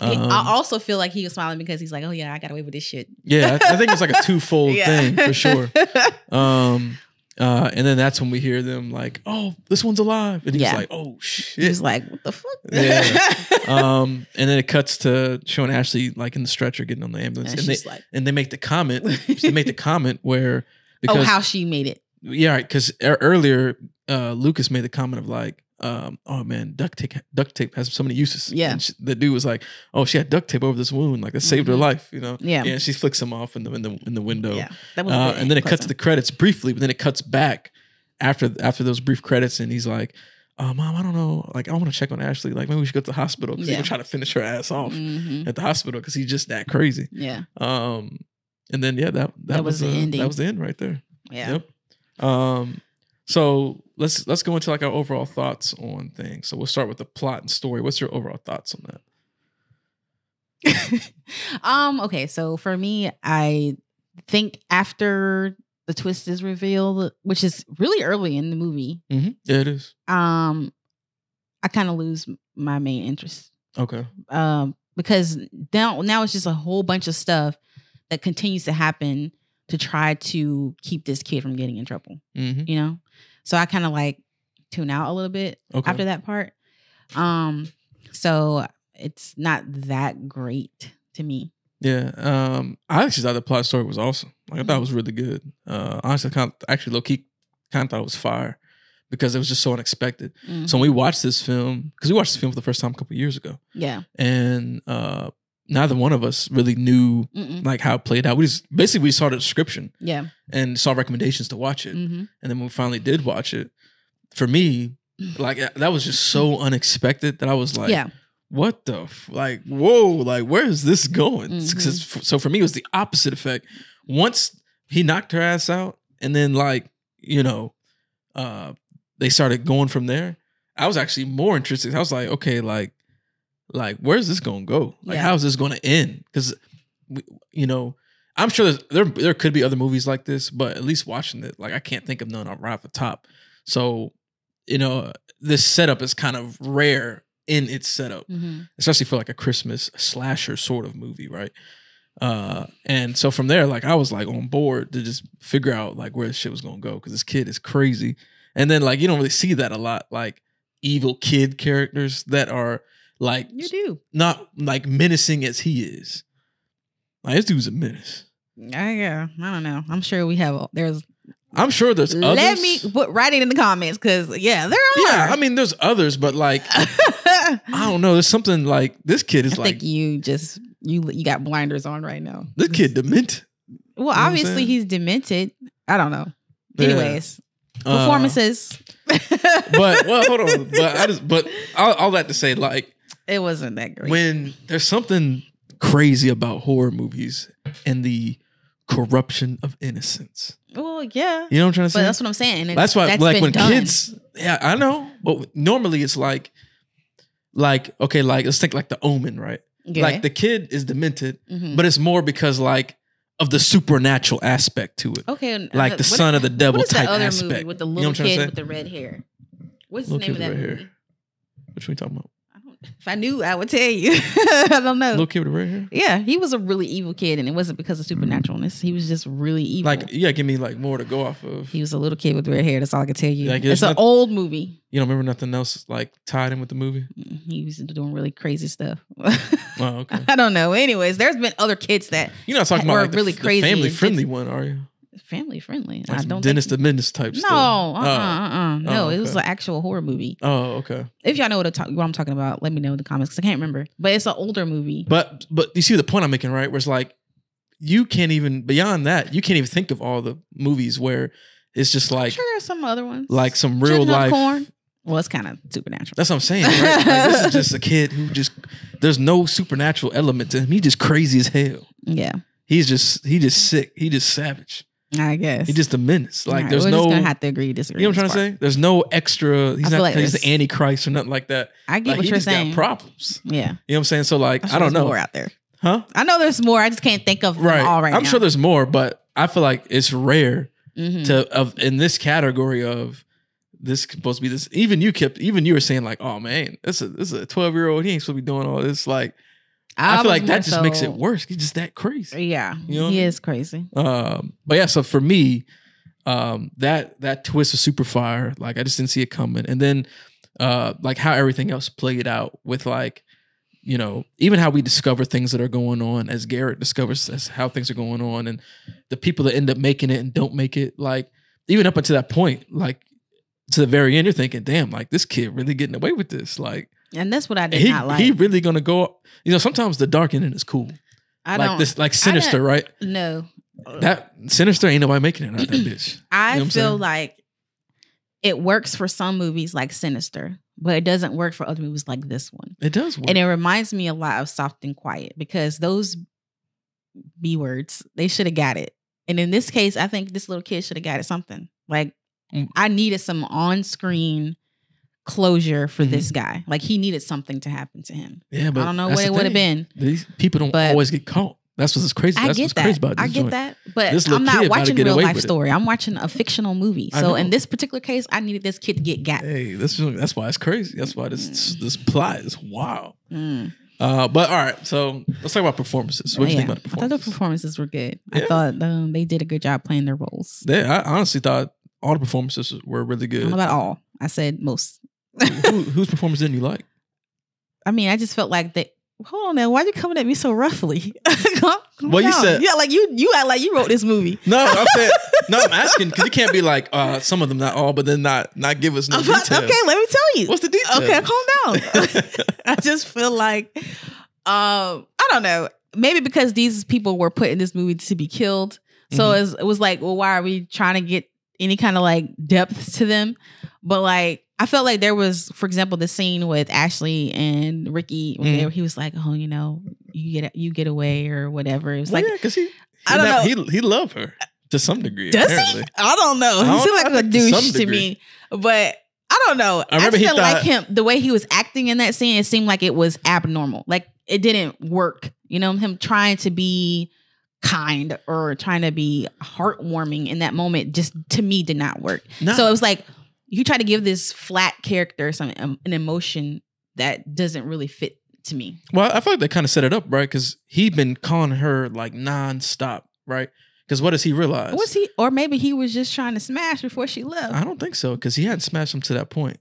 Um, I also feel like he was smiling because he's like, "Oh yeah, I got away with this shit." yeah, I, I think it's like a twofold Yeah. thing for sure. Um, uh, and then that's when we hear them like, "Oh, this one's alive," and he's Yeah. like, "Oh shit." was like, "What the fuck?" Yeah. um, and then it cuts to showing Ashley like in the stretcher getting on the ambulance, and and, they like, and they make the comment. they make the comment where because "Oh, how she made it." yeah, right. because earlier uh, Lucas made the comment of like, um, "Oh man, duct tape duct tape has so many uses." Yeah. and she, the dude was like, "Oh, she had duct tape over this wound, like that saved her Mhm. life," you know. Yeah. yeah. She flicks him off in the in the in the window, Yeah, that was. uh, and then it cuts to the credits briefly, but then it cuts back after after those brief credits, and he's like. Oh, mom, I don't know. Like, I want to check on Ashley. Like, maybe we should go to the hospital because Yeah. he's gonna to finish her ass off Mhm. at the hospital because he's just that crazy. Yeah, Um, and then yeah, that that, That was, was the uh, ending. That was the end right there. yeah. Yep. Um, so let's let's go into like our overall thoughts on things. So we'll start with the plot and story. What's your overall thoughts on that? um. Okay. So for me, I think after the twist is revealed, which is really early in the movie, Mm-hmm. Yeah, it is. um, I kind of lose my main interest. Okay. um, because now now it's just a whole bunch of stuff that continues to happen to try to keep this kid from getting in trouble. Mm-hmm. You know, so I kind of like tune out a little bit Okay. after that part. Um, so it's not that great to me. Yeah. Um, I actually thought the plot story was awesome. Like I thought it was really good. Uh, honestly, I kind of, actually low key kind of thought it was fire because it was just so unexpected. Mhm. So when we watched this film, because we watched this film for the first time a couple years ago, yeah, and uh, neither one of us really knew Mm-mm. like how it played out. We just basically we saw the description yeah, and saw recommendations to watch it. hmm And then when we finally did watch it, for me, like that was just so unexpected that I was like, yeah, what the f-? like, whoa, like where is this going? Mhm. f- so for me, it was the opposite effect. Once he knocked her ass out, and then like you know, uh, they started going from there. I was actually more interested. I was like, okay, like, like where's this gonna go? Like, Yeah. how is this gonna end? Because you know. I'm sure there there could be other movies like this, but at least watching it, like I can't think of none right off the top. So, you know, this setup is kind of rare in its setup, hmm especially for like a Christmas slasher sort of movie, right? Uh, and so from there, like I was like on board to just figure out like where this shit was gonna go because this kid is crazy, and then like you don't really see that a lot, like evil kid characters that are like you do. not like menacing as he is. Like this dude's a menace. I, yeah, I don't know. I'm sure we have. There's. I'm sure there's others. Let me put write it in the comments because yeah, there are. Yeah, I mean, there's others, but like I don't know. There's something like this kid is I like think you just you you got blinders on right now. this kid demented. Well, what I'm obviously he's demented. I don't know. Yeah. Anyways, Uh, performances. But well, hold on. But I just but all, all that to say, like it wasn't that great. when there's something crazy about horror movies and the corruption of innocence. well, yeah, You know what I'm trying to but say? that's what I'm saying. and That's why, that's like when done. kids, yeah, I know, but normally it's like, like okay, like let's think like the Omen, right? Yeah. Like the kid is demented, Mhm. but it's more because like of the supernatural aspect to it, okay, like the what- son of the devil what is type other aspect. movie with the You know little trying to kid with the red hair? What's the Little name of that movie? hair. What you talking about? If I knew, I would tell you. I don't know. Little kid with red hair. yeah, he was a really evil kid, and it wasn't because of supernaturalness. He was just really evil. Like yeah, give me like more to go off of. he was a little kid with red hair. That's all I can tell you. Like, it's an old movie. You don't remember nothing else like tied in with the movie? Mm, He was doing really crazy stuff. Oh, okay. I don't know. Anyways, there's been other kids that You're not talking about like really the crazy family friendly one, are you? Family friendly. Like I don't Dennis think, the Menace type No, stuff. uh, uh, uh, no. Oh, It was an actual horror movie. Oh, okay. If y'all know what, I'm talk- what I'm talking about, let me know in the comments because I can't remember. But it's an older movie. But but you see the point I'm making, right? Where it's like you can't even beyond that, you can't even think of all the movies where it's just I'm like sure there's some other ones. like some real life. Corn. Well, it's kind of supernatural. That's what I'm saying. Right? Like, this is just a kid who just there's no supernatural element to him. He's just crazy as hell. Yeah, He's just he just sick. He just savage. I guess. He just a menace. Like right, there's we're no just gonna have to agree to disagree. you know what I'm trying to say? There's no extra. He's not like he's the antichrist or nothing like that. I get Like, what you're saying. problems. Yeah, You know what I'm saying? So like I don't there's know. more out there. Huh? I know there's more. I just can't think of Right. all right I'm now. sure there's more, but I feel like it's rare Mhm. to of in this category of this supposed to be this. Even you kept even you were saying like, oh man, this is this is a 12 year old. He ain't supposed to be doing all this. Like I, was feel like that just makes it worse. He's just that crazy. Yeah, You know I he mean? is crazy. Um, but yeah, so for me, um, that that twist was super fire. Like I just didn't see it coming, and then uh, like how everything else played out with like, you know, even how we discover things that are going on as Garrett discovers as how things are going on, and the people that end up making it and don't make it. Like even up until that point, like to the very end, you're thinking, damn, like this kid really getting away with this. Like And that's what I did he not like. he really gonna go. You know, sometimes the dark ending is cool. I like don't this, like sinister, right? no. That sinister ain't nobody making it out that bitch. I You know feel like it works for some movies like Sinister, but it doesn't work for other movies like this one. It does work. And it reminds me a lot of Soft and Quiet because those B words, they should have got it. And in this case, I think this little kid should have got it something. Like Mm. I needed some on-screen closure for Mm-hmm. this guy. Like he needed something to happen to him. yeah, but I don't know what it would have been. These people don't But- always get caught. That's what's crazy. I That's get what's crazy that. about this I get joint. that. But I'm not watching real life story. I'm watching a fictional movie. So in this particular case, I needed this kid to get got. Hey, this is- that's why it's crazy. That's why this this plot is wild. Mm. Uh, but all right, so let's talk about performances. What do you think about the I thought the performances? performances were good. Yeah. I thought um, they did a good job playing their roles. They, I honestly thought all the performances were really good. about all. I said most. Who, whose performance didn't you like? I mean, I just felt like that. Hold on now, why are you coming at me so roughly? Well, you said- yeah, like you you act like you wrote this movie. No, I'm saying no. I'm asking because you can't be like uh, some of them, not all, but then not not give us no I'm details. okay, let me tell you. What's the details? Okay, calm down. I just feel like, um, I don't know. Maybe because these people were put in this movie to be killed, so Mhm. it, was, it was like, well, why are we trying to get any kind of like depth to them? But like, I felt like there was, for example, the scene with Ashley and Ricky. When they mm-hmm. he was like, "Oh, you know, you get you get away or whatever." It was Well, like, because he, he I don't not- know. He he loved her to some degree. does apparently. he? I don't know. I He don't seemed know. like a think to douche to me, but I don't know. I remember just he felt like him the way he was acting in that scene. It seemed like it was abnormal. Like it didn't work. You know, him trying to be kind or trying to be heartwarming in that moment just to me did not work. No. So it was like you try to give this flat character some um, an emotion that doesn't really fit to me. Well, I feel like they kind of set it up right because he'd been calling her like nonstop, right? Because what does he realize? Was he, or maybe he was just trying to smash before she left. I don't think so because he hadn't smashed him to that point.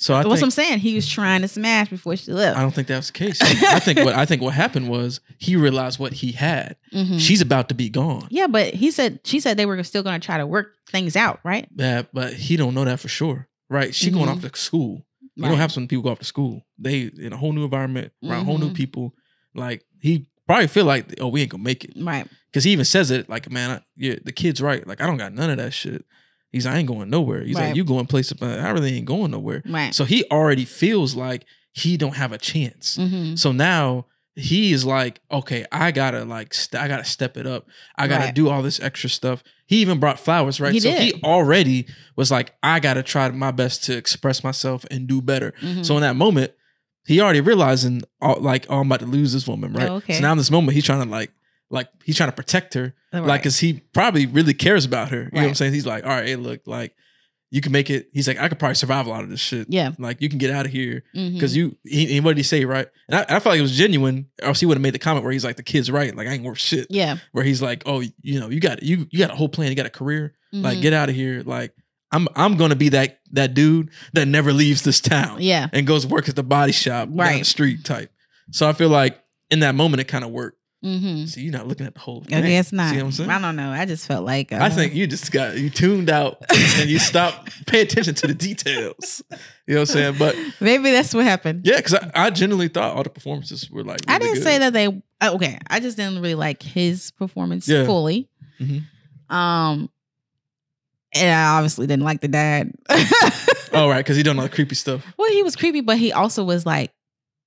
So I That's what I'm saying. He was trying to smash before she left. I don't think that was the case. I think what I think what happened was he realized what he had. Mhm. She's about to be gone. Yeah, but he said she said they were still going to try to work things out, right? Yeah, but he don't know that for sure, right? She going Mhm. off to school. You Right. don't have some people go off to school. They in a whole new environment, around whole new Mhm. people. Like he probably feel like, oh, we ain't gonna make it. right. Because he even says it like, man, I, yeah, the kid's right. Like I don't got none of that shit. He's like, I ain't going nowhere. He's Right. like, you going place. I really ain't going nowhere. Right. So he already feels like he don't have a chance. hmm So now he is like, okay, I gotta like, st- I gotta step it up. I gotta Right. do all this extra stuff. He even brought flowers, right? He so did. he already was like, I gotta try my best to express myself and do better. Mhm. So in that moment, he already realizing, oh, like, oh, I'm about to lose this woman, right? Oh, okay. So now in this moment, he's trying to like, like he's trying to protect her, Right. like, cause he probably really cares about her. You know what I'm saying? He's like, all right, hey, look, like, you can make it. He's like, I could probably survive a lot of this shit. yeah. Like, you can get out of here because you. He, he- what did he say? Right? And I, I felt like it was genuine. Or else he would have made the comment where he's like, the kid's right. Like, I ain't worth shit. yeah. Where he's like, oh, you know, you got you you got a whole plan. You got a career. Like, Mhm. get out of here. Like, I'm I'm gonna be that that dude that never leaves this town yeah. and goes work at the body shop down the street type. So I feel like in that moment it kind of worked. Mm-hmm. See, you're not looking at the whole I thing. guess not. See what I'm saying? I don't know. I just felt like uh, I think you just got you tuned out and you stopped pay attention to the details. You know what I'm saying? But maybe that's what happened. yeah, because I, I genuinely thought all the performances were like. I didn't good. say that they uh, okay. I just didn't really like his performance Yeah. fully. Mhm. Um, and I obviously didn't like the dad. Oh right, because he done all the creepy stuff. well, he was creepy, but he also was like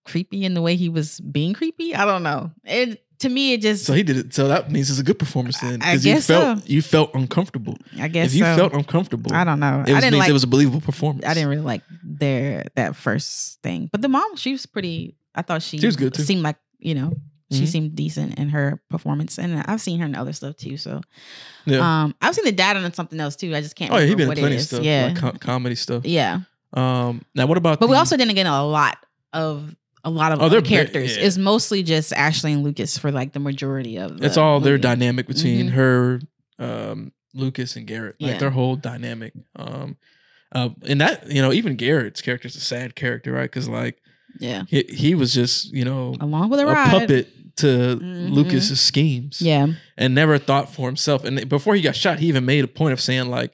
creepy in the way he was being creepy. I don't know. It to me, it just So he did it. So that means it's a good performance then. I Because you guess felt so. you felt uncomfortable. I guess If you so. felt uncomfortable, I don't know. it I was, didn't means like. it was a believable performance. I didn't really like their that first thing, but the mom, she was pretty. I thought she, She was good, too. Seemed like you know she Mhm. seemed decent in her performance, and I've seen her in other stuff too. So Yeah. um, I've seen the dad on something else too. I just can't. oh yeah, he remember been what plenty of stuff. Yeah, Like com- comedy stuff. yeah. Um. Now what about? But we also didn't get a lot of a lot of Oh, other characters. yeah. It's mostly just Ashley and Lucas for like the majority of. The it's all their dynamic between Mhm. her, um, Lucas and Garrett. Like Yeah. their whole dynamic. Um, uh, and that you know even Garrett's character is a sad character, right? Because like Yeah, he he was just you know along with a a ride. puppet to Mhm. Lucas's schemes. Yeah, and never thought for himself. And before he got shot, he even made a point of saying like,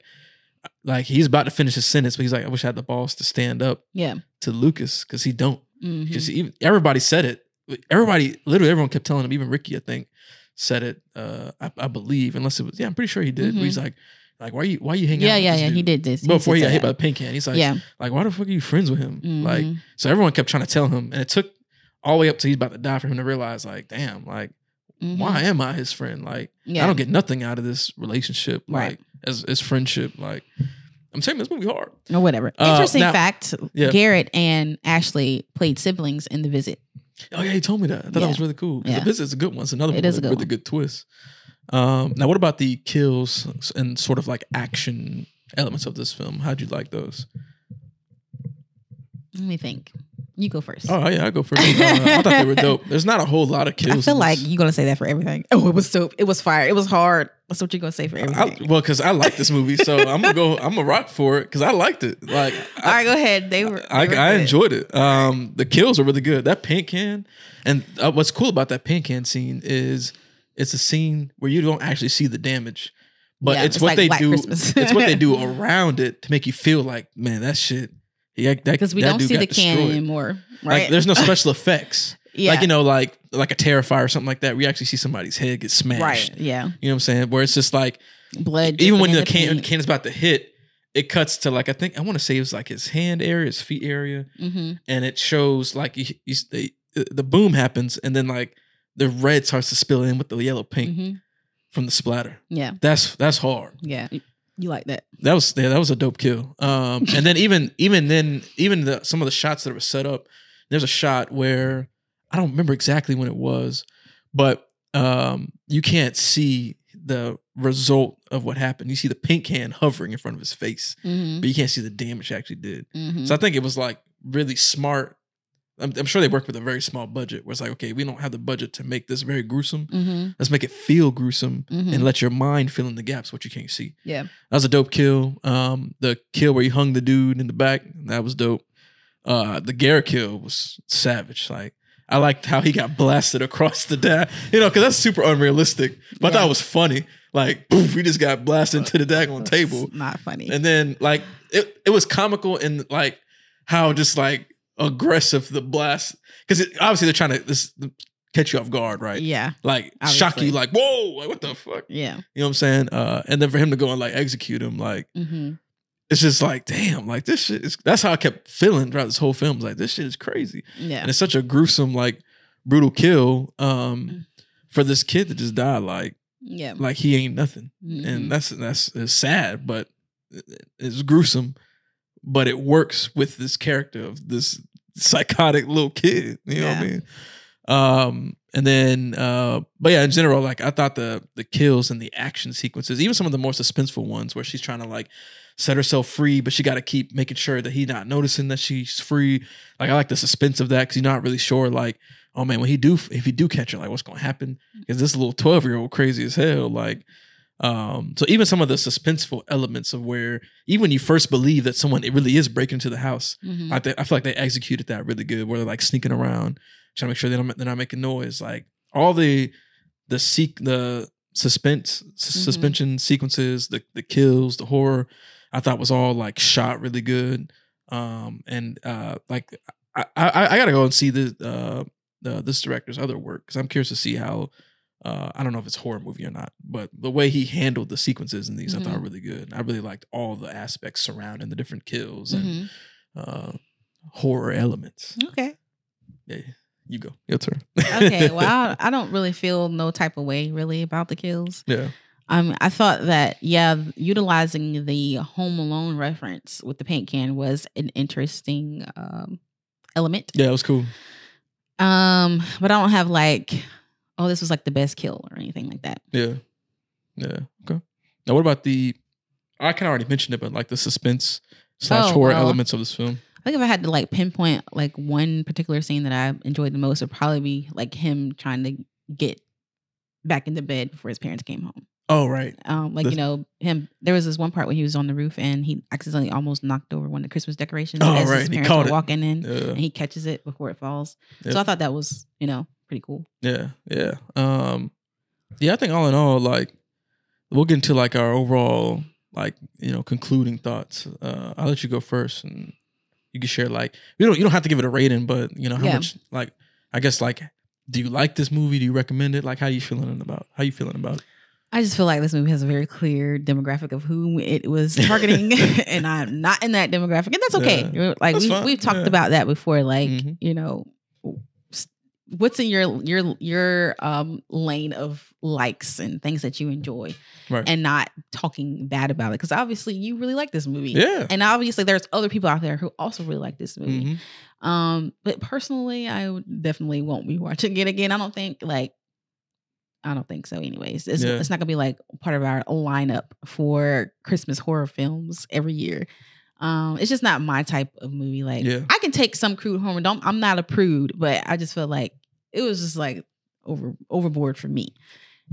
like he's about to finish his sentence, but he's like, I wish I had the balls to stand up yeah. to Lucas because he don't. Because even everybody said it. Everybody, literally, everyone kept telling him. Even Ricky, I think, said it. Uh, I, I believe, unless it was, yeah, I'm pretty sure he did. But he's like, like, why you, why you hanging out? Yeah, with yeah, this yeah. He did this. Before he got hit by the paint can, he's like, yeah, like, why the fuck are you friends with him? Like, Mhm. so everyone kept trying to tell him, and it took all the way up to he's about to die for him to realize, like, damn, like, why am I his friend? Like, Yeah. I don't get nothing out of this relationship, Right. like as as friendship. Like, I'm saying this movie hard. or whatever. Uh, Interesting now- fact: Yeah. Garrett and Ashley played siblings in The Visit. Oh yeah, he told me that. I thought that Yeah. was really cool. 'Cause Yeah. The is a good one. It's another It one is with a good really one. good twist. Um, now, what about the kills and sort of like action elements of this film? How'd you like those? Let me think. You go first. Oh yeah, I go first. Uh, I thought they were dope. There's not a whole lot of kills. I feel like this. you're gonna say that for everything. Oh, it was dope. It was fire. It was hard. That's what you're gonna say for I, everything. well, because I like this movie, so I'm gonna go. I'm gonna rock for it because I liked it. Like, All I, right, go ahead. They were. I, they were I enjoyed it. Um, the kills are really good. That paint can, and uh, what's cool about that paint can scene is it's a scene where you don't actually see the damage, but Yeah, it's, it's what like they Black do. It's what they do around it to make you feel like, man, that shit. Yeah, because we that don't see the can destroyed. anymore. Right? Like, there's no special effects. Yeah. Like you know, like like a terrifier or something like that. We actually see somebody's head get smashed. Right. Yeah. You know what I'm saying? Where it's just like Blood. even when dripping the can paint. about to hit, it cuts to like I think I want to say it was like his hand area, his feet area, Mhm. and it shows like you, the the boom happens, and then like the red starts to spill in with the yellow paint Mhm. from the splatter. Yeah. That's that's hard. Yeah. You like that? That was yeah, that was a dope kill. Um, and then even even then even the some of the shots that were set up, there's a shot where I don't remember exactly when it was, but um, you can't see the result of what happened. You see the paint can hovering in front of his face, Mm-hmm. but you can't see the damage actually did. Mm-hmm. So I think it was like really smart. I'm, I'm sure they worked with a very small budget where it's like, okay, we don't have the budget to make this very gruesome. mm-hmm. Let's make it feel gruesome and let your mind fill in the gaps, what you can't see. Yeah. That was a dope kill. Um, the kill where he hung the dude in the back, that was dope. Uh, the Garrett kill was savage. Like I liked how he got blasted across the deck, you know, because that's super unrealistic. But I thought it was funny. Like, poof, he just got blasted into the daggone table. Not funny. And then like it, it was comical in like how just like aggressive the blast because obviously they're trying to this catch you off guard, right? Yeah. Like shock you, like whoa, like what the fuck? Yeah. You know what I'm saying? Uh, and then for him to go and like execute him, like hmm it's just like damn, like this shit is. That's how I kept feeling throughout this whole film. It's like this shit is crazy, Yeah. and it's such a gruesome, like brutal kill. Mm. Um, for this kid to just die, like Yeah. like he ain't nothing, Mhm. and that's that's it's sad, but it's gruesome. But it works with this character of this psychotic little kid. You know what I mean? Um, and then, uh, but yeah, in general, like I thought the the kills and the action sequences, even some of the more suspenseful ones, where she's trying to like set herself free, but she got to keep making sure that he's not noticing that she's free. Like I like the suspense of that because you're not really sure, like, oh man, when he do if he do catch her, like what's gonna happen? Is this little twelve year old crazy as hell? Like, um, so even some of the suspenseful elements of where even when you first believe that someone it really is breaking into the house, Mhm. I, th- I feel like they executed that really good. Where they're like sneaking around, trying to make sure they don't they're not making noise. Like all the the seek the suspense Mhm. suspension sequences, the the kills, the horror, I thought was all like shot really good. Um, and uh, like I I, I gotta go and see the uh the this director's other work because I'm curious to see how. Uh, I don't know if it's a horror movie or not, but the way he handled the sequences in these, I thought were really good. I really liked all the aspects surrounding the different kills and Mhm. uh, horror elements. Okay. Yeah, you go. Your turn. Okay. Well, I, I don't really feel no type of way really about the kills. yeah. Um, I thought that yeah, utilizing the Home Alone reference with the paint can was an interesting um element. Yeah, it was cool. Um, but I don't have like, oh, this was like the best kill or anything like that. Yeah. Yeah. Okay. Now, what about the? I kind of already mentioned it, but like the suspense slash Oh, horror well. elements of this film. I think if I had to like pinpoint like one particular scene that I enjoyed the most, it would probably be like him trying to get back into bed before his parents came home. Oh, right. Um, like The- you know, him. There was this one part when he was on the roof and he accidentally almost knocked over one of the Christmas decorations Oh, as right, his parents were walking in, Yeah. and he catches it before it falls. Yeah. So I thought that was you know pretty cool. Yeah. Yeah. Um. Yeah, I think all in all, like we'll get into like our overall like you know concluding thoughts. Uh, I'll let you go first, and you can share like you don't you don't have to give it a rating, but you know how Yeah. much like I guess like do you like this movie? Do you recommend it? Like how you feeling about how you feeling about it? I just feel like this movie has a very clear demographic of who it was targeting, and I'm not in that demographic, and that's okay. Yeah. Like That's we fine. we've talked Yeah. about that before. Like Mhm. you know, what's in your your your um lane of likes and things that you enjoy, Right. and not talking bad about it because obviously you really like this movie. yeah. And obviously, there's other people out there who also really like this movie. Mhm. Um, but personally, I definitely won't be watching it again. I don't think like I don't think so. Anyways, it's Yeah. it's not gonna be like part of our lineup for Christmas horror films every year. Um, it's just not my type of movie. Like Yeah. I can take some crude humor. Don't I'm not a prude, but I just feel like it was just like over overboard for me.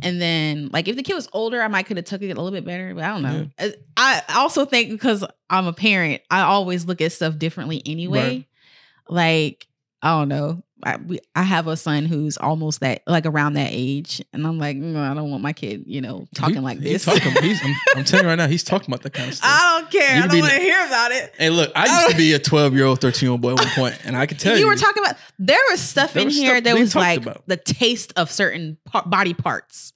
And then like if the kid was older, I might could have took it a little bit better, but I don't know. Uh, I also think because I'm a parent, I always look at stuff differently anyway. Like I don't know. I, we, I have a son who's almost that like around that age, and I'm like, "Mm, I don't want my kid, you know, talking He- like he's this. Talking, he's, I'm, I'm telling you right now, he's talking about that kind of stuff. I don't care. You I don't want to hear about it. Hey, look, I used to be a 12 year old, 13 year old boy at one point, and I can tell you. you were talking about there was stuff There in was here stuff that was like about. the taste of certain par- body parts.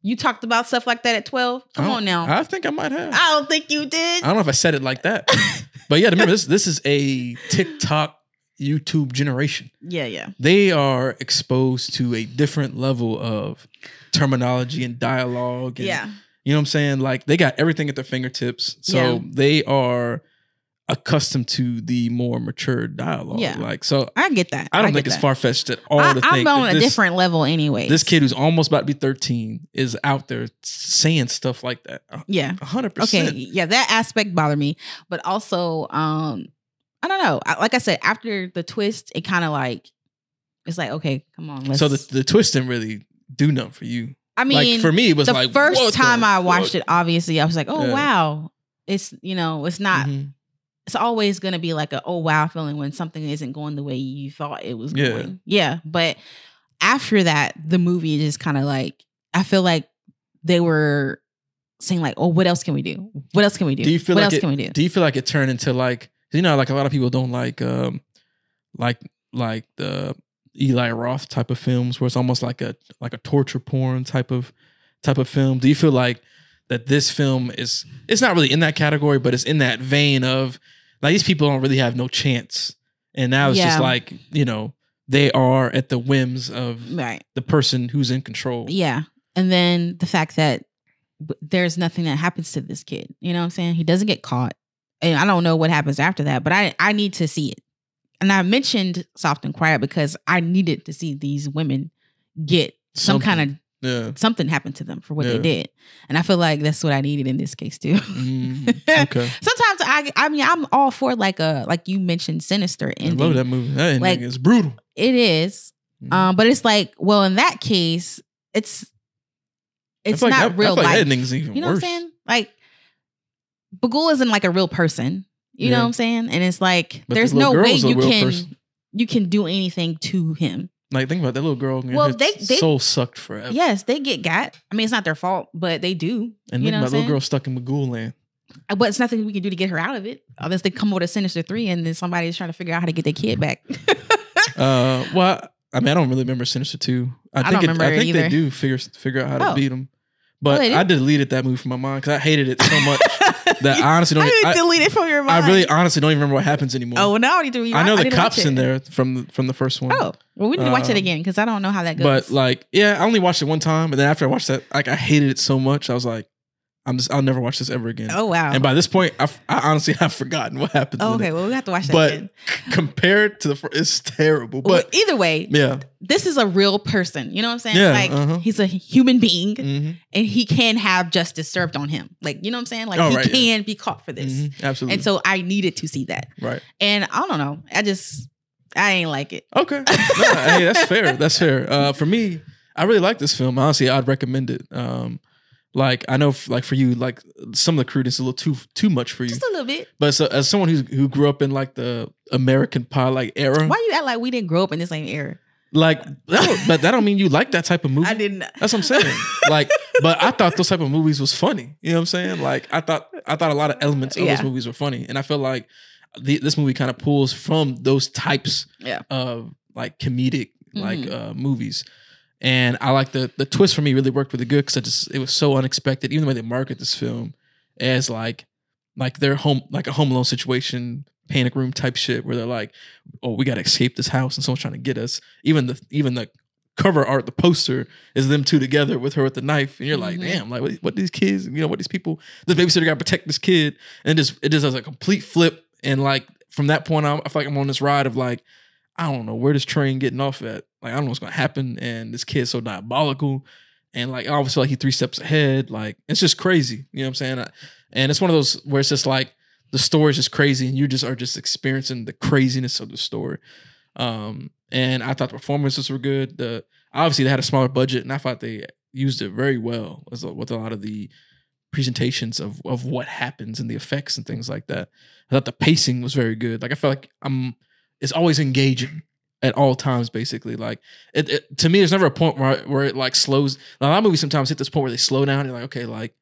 You talked about stuff like that at 12. Come on now. I, I think I might have. I don't think you did. I don't know if I said it like that, but yeah, remember this. This is a TikTok, YouTube generation. yeah, yeah. They are exposed to a different level of terminology and dialogue. And, Yeah. you know what I'm saying? Like they got everything at their fingertips, so Yeah. they are accustomed to the more mature dialogue. Yeah. Like so, I get that. I don't get think it's far fetched at all I, to I'm on a this, different level anyway. this kid who's almost about to be 13 is out there saying stuff like that. Yeah. hundred percent. Okay. Yeah, that aspect bothered me. But also, um, I don't know. I, like I said, after the twist, it kind of like it's like, okay, come on, let's So the, the twist didn't really do nothing for you. I mean like for me, it was the like first what the time I watched it, obviously, I was like, oh Yeah. wow. It's you know, it's not Mhm. it's always gonna be like a oh wow feeling when something isn't going the way you thought it was Yeah. going. Yeah. But after that, the movie just kind of like I feel like they were saying like, oh, what else can we do? What else can we do? Do you feel what like else it- can we do? Do you feel like it turned into like you know, like a lot of people don't like um like like the Eli Roth type of films, where it's almost like a like a torture porn type of type of film. Do you feel like that this film is it's not really in that category, but it's in that vein of like these people don't really have no chance, and now it's just like you know they are at the whims of Right. the person who's in control. Yeah. And then the fact that there's nothing that happens to this kid. You know what I'm saying? He doesn't get caught. And I don't know what happens after that, but I I need to see it. And I mentioned Soft and Quiet because I needed to see these women get some kind of Yeah. something happen to them for what they did. And I feel like that's what I needed in this case too. Mm, okay. Sometimes I I mean I'm all for like a like you mentioned sinister I love that movie. That ending Like- is brutal. It is. Mhm. Um, but it's like, well, in that case, it's it's like not that- I real like life. That ending's even you know worse. what I'm saying? Like Bughuul isn't like a real person. You know what I'm saying? And it's like But there's the no way you can person. you can do anything to him. Like think about that little girl. Well, they- they- soul sucked forever. Yes, they get got. I mean, it's not their fault, but they do. and you think about little girl stuck in Magoo land. Uh, But it's nothing we can do to get her out of it. Unless they come over to Sinister Three and then somebody's trying to figure out how to get their kid back. Uh, well, I mean, I don't really remember Sinister Two. I, I think don't it, remember I think they do figure figure out how to Oh. beat them. But they do? I deleted that movie from my mind because I hated it so much that I honestly don't. I I, delete it from your I really honestly don't even remember what happens anymore. Oh, well, now I need to read. I know the cops in there from the, from the first one. Oh, well, we need to watch it Um, again because I don't know how that goes. But like, yeah, I only watched it one time, and then after I watched that, like, I hated it so much. I was like, I'm just, I'll never watch this ever again. oh wow. And by this point, I, I honestly have forgotten what happened. oh, okay, well we have to watch that But again. compared to the, fir- it's terrible. Well, But either way, yeah, this is a real person. You know what I'm saying? Yeah, like uh-huh. he's a human being, hmm and he can have justice served on him. Like you know what I'm saying? Like Oh, he right, yeah. can be caught for this. hmm absolutely. And so I needed to see that. right. And I don't know. I just I ain't like it. Okay. No, hey, that's fair. That's fair. Uh, for me, I really like this film. Honestly, I'd recommend it. Um, like I know, f- like for you, like some of the crudeness is a little too too much for you. Just a little bit. But so, as someone who's who grew up in like the American pie like era, Why you act like we didn't grow up in the same era? like, that don't- but that don't mean you like that type of movie. I didn't. That's what I'm saying. like, but I thought those type of movies was funny. You know what I'm saying? Like, I thought I thought a lot of elements of Yeah. those movies were funny, and I feel like the, this movie kind of pulls from those types Yeah. of like comedic like Mhm. uh, movies. And I like the the twist for me really worked really good because I just it was so unexpected. Even the way they market this film as like like their home like a home alone situation, panic room type shit where they're like, oh, we gotta escape this house and someone's trying to get us. Even the even the cover art, the poster is them two together with her with the knife, and you're like, Mhm. damn, like what, what these kids, you know, what these people, this babysitter gotta protect this kid, and it just it just has a complete flip, and like from that point on, I feel like I'm on this ride of like, I don't know where this train getting off at, like I don't know what's gonna happen, and this kid's so diabolical, and like feel like he three steps ahead, like it's just crazy, you know what I'm saying? I- And it's one of those where it's just like the story's just crazy, and you just are just experiencing the craziness of the story. Um, and I thought the performances were good. The obviously they had a smaller budget, and I thought they used it very well with a lot of the presentations of of what happens and the effects and things like that. I thought the pacing was very good. Like I felt like I'm it's always engaging at all times, basically. Like it, it to me, there's never a point where where it like slows. A lot of movies sometimes hit this point where they slow down. You're like, okay, like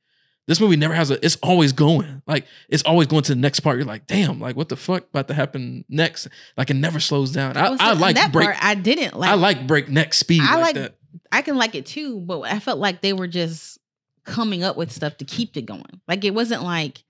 this movie never has a. It's always going. Like it's always going to the next part. You're like, damn, like what the fuck about to happen next? Like it never slows down. I, Well, I like that break. part. I didn't like. I like breakneck speed. I like, like- that. I can like it too, but I felt like they were just coming up with stuff to keep it going. Like it wasn't like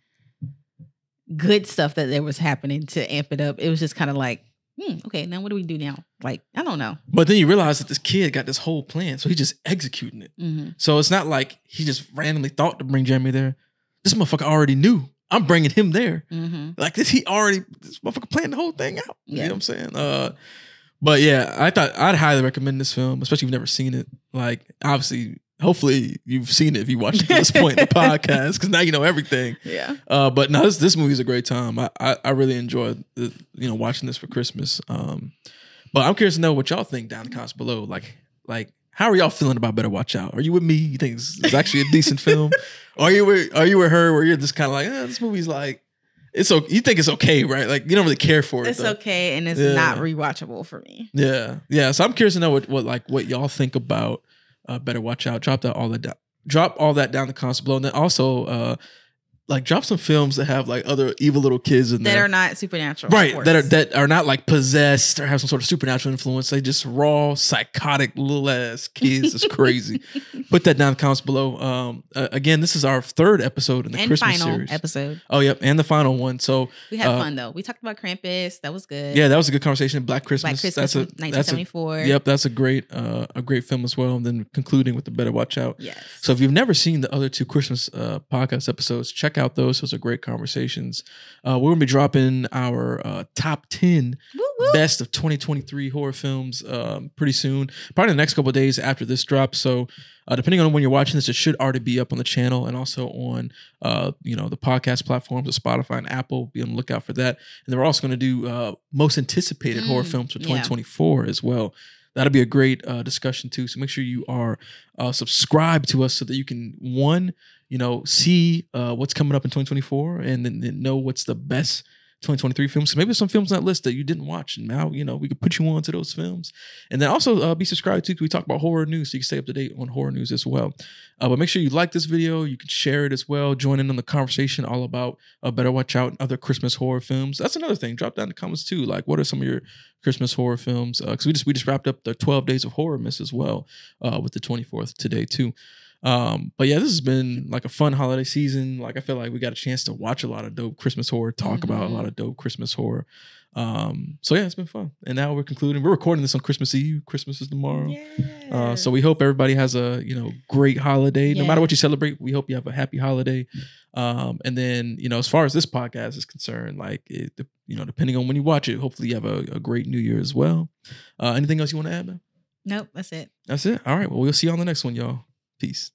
good stuff that there was happening to amp it up. It was just kind of like, hmm, okay, now what do we do now? Like I don't know. But then you realize that this kid got this whole plan, so he's just executing it. hmm So it's not like he just randomly thought to bring Jeremy there. This motherfucker already knew. I'm bringing him there. hmm Like this, he already this motherfucker planned the whole thing out. You Yeah. know what I'm saying? Uh, but yeah, I thought I'd highly recommend this film, especially if you've never seen it. Like obviously, hopefully you've seen it if you watched it to this point in the podcast, because now you know everything. Yeah. Uh, but no, this this movie's a great time. I I, I really enjoyed the, you know watching this for Christmas. Um, but I'm curious to know what y'all think down in the comments below. Like like how are y'all feeling about Better Watch Out? Are you with me? You think it's, it's actually a decent film? Are you with are you with her where you're just kind of like eh, this movie's like it's okay. You think it's okay, right? Like you don't really care for it. It's though. okay and it's Yeah. not rewatchable for me. Yeah, yeah. So I'm curious to know what, what like what y'all think about uh, Better Watch Out. Drop that all the. Drop all that down the comments below, and then also uh, like drop some films that have like other evil little kids in that there. are not supernatural. right that are that are not like possessed or have some sort of supernatural influence. They just raw, psychotic little ass kids. It's crazy. Put that down in the comments below. Um, uh, again, this is our third episode in the and Christmas final series. episode. Oh, yep, and the final one. So We had Uh, fun though. We talked about Krampus. That was good. yeah, that was a good conversation. Black Christmas. Black Christmas That's a that's a 1974. yep. That's a great uh, a great film as well. And then concluding with the Better Watch Out. Yes. So if you've never seen the other two Christmas uh, podcast episodes, check out those. Those are great conversations. Uh, we're gonna be dropping our uh, top ten Woo, woo. best of 2023 horror films um, pretty soon, probably the next couple of days after this drop. So uh, depending on when you're watching this, it should already be up on the channel and also on uh, you know the podcast platforms of Spotify and Apple. Be on the lookout for that. And we're also going to do uh, most anticipated horror Mm, films for yeah. 2024 as well. That'll be a great uh, discussion too. So make sure you are uh, subscribed to us so that you can one, you know, see uh, what's coming up in 2024 and then, then know what's the best 2023 films. So maybe some films on that list that you didn't watch, and now you know we could put you on to those films. And then also uh, be subscribed to. We talk about horror news, so you can stay up to date on horror news as well. Uh, but make sure you like this video. You can share it as well. Join in on the conversation all about uh, Better Watch Out and other Christmas horror films. That's another thing. Drop down in the comments too. Like, what are some of your Christmas horror films? Because we just we just wrapped up the 12 Days of Horror Miss as well uh, with the 24th today too. Um, but yeah, this has been like a fun holiday season. Like I feel like we got a chance to watch a lot of dope Christmas horror, talk about a lot of dope Christmas horror. Um, so yeah, it's been fun. And now we're concluding. We're recording this on Christmas Eve. Christmas is tomorrow. Uh, so we hope everybody has a you know great holiday. No matter what you celebrate, we hope you have a happy holiday. Um, and then you know, as far as this podcast is concerned, like it, you know, depending on when you watch it, hopefully you have a, a great New Year as well. Uh, anything else you want to add, man? Nope, that's it. That's it. All right. Well, we'll see you on the next one, y'all. Peace.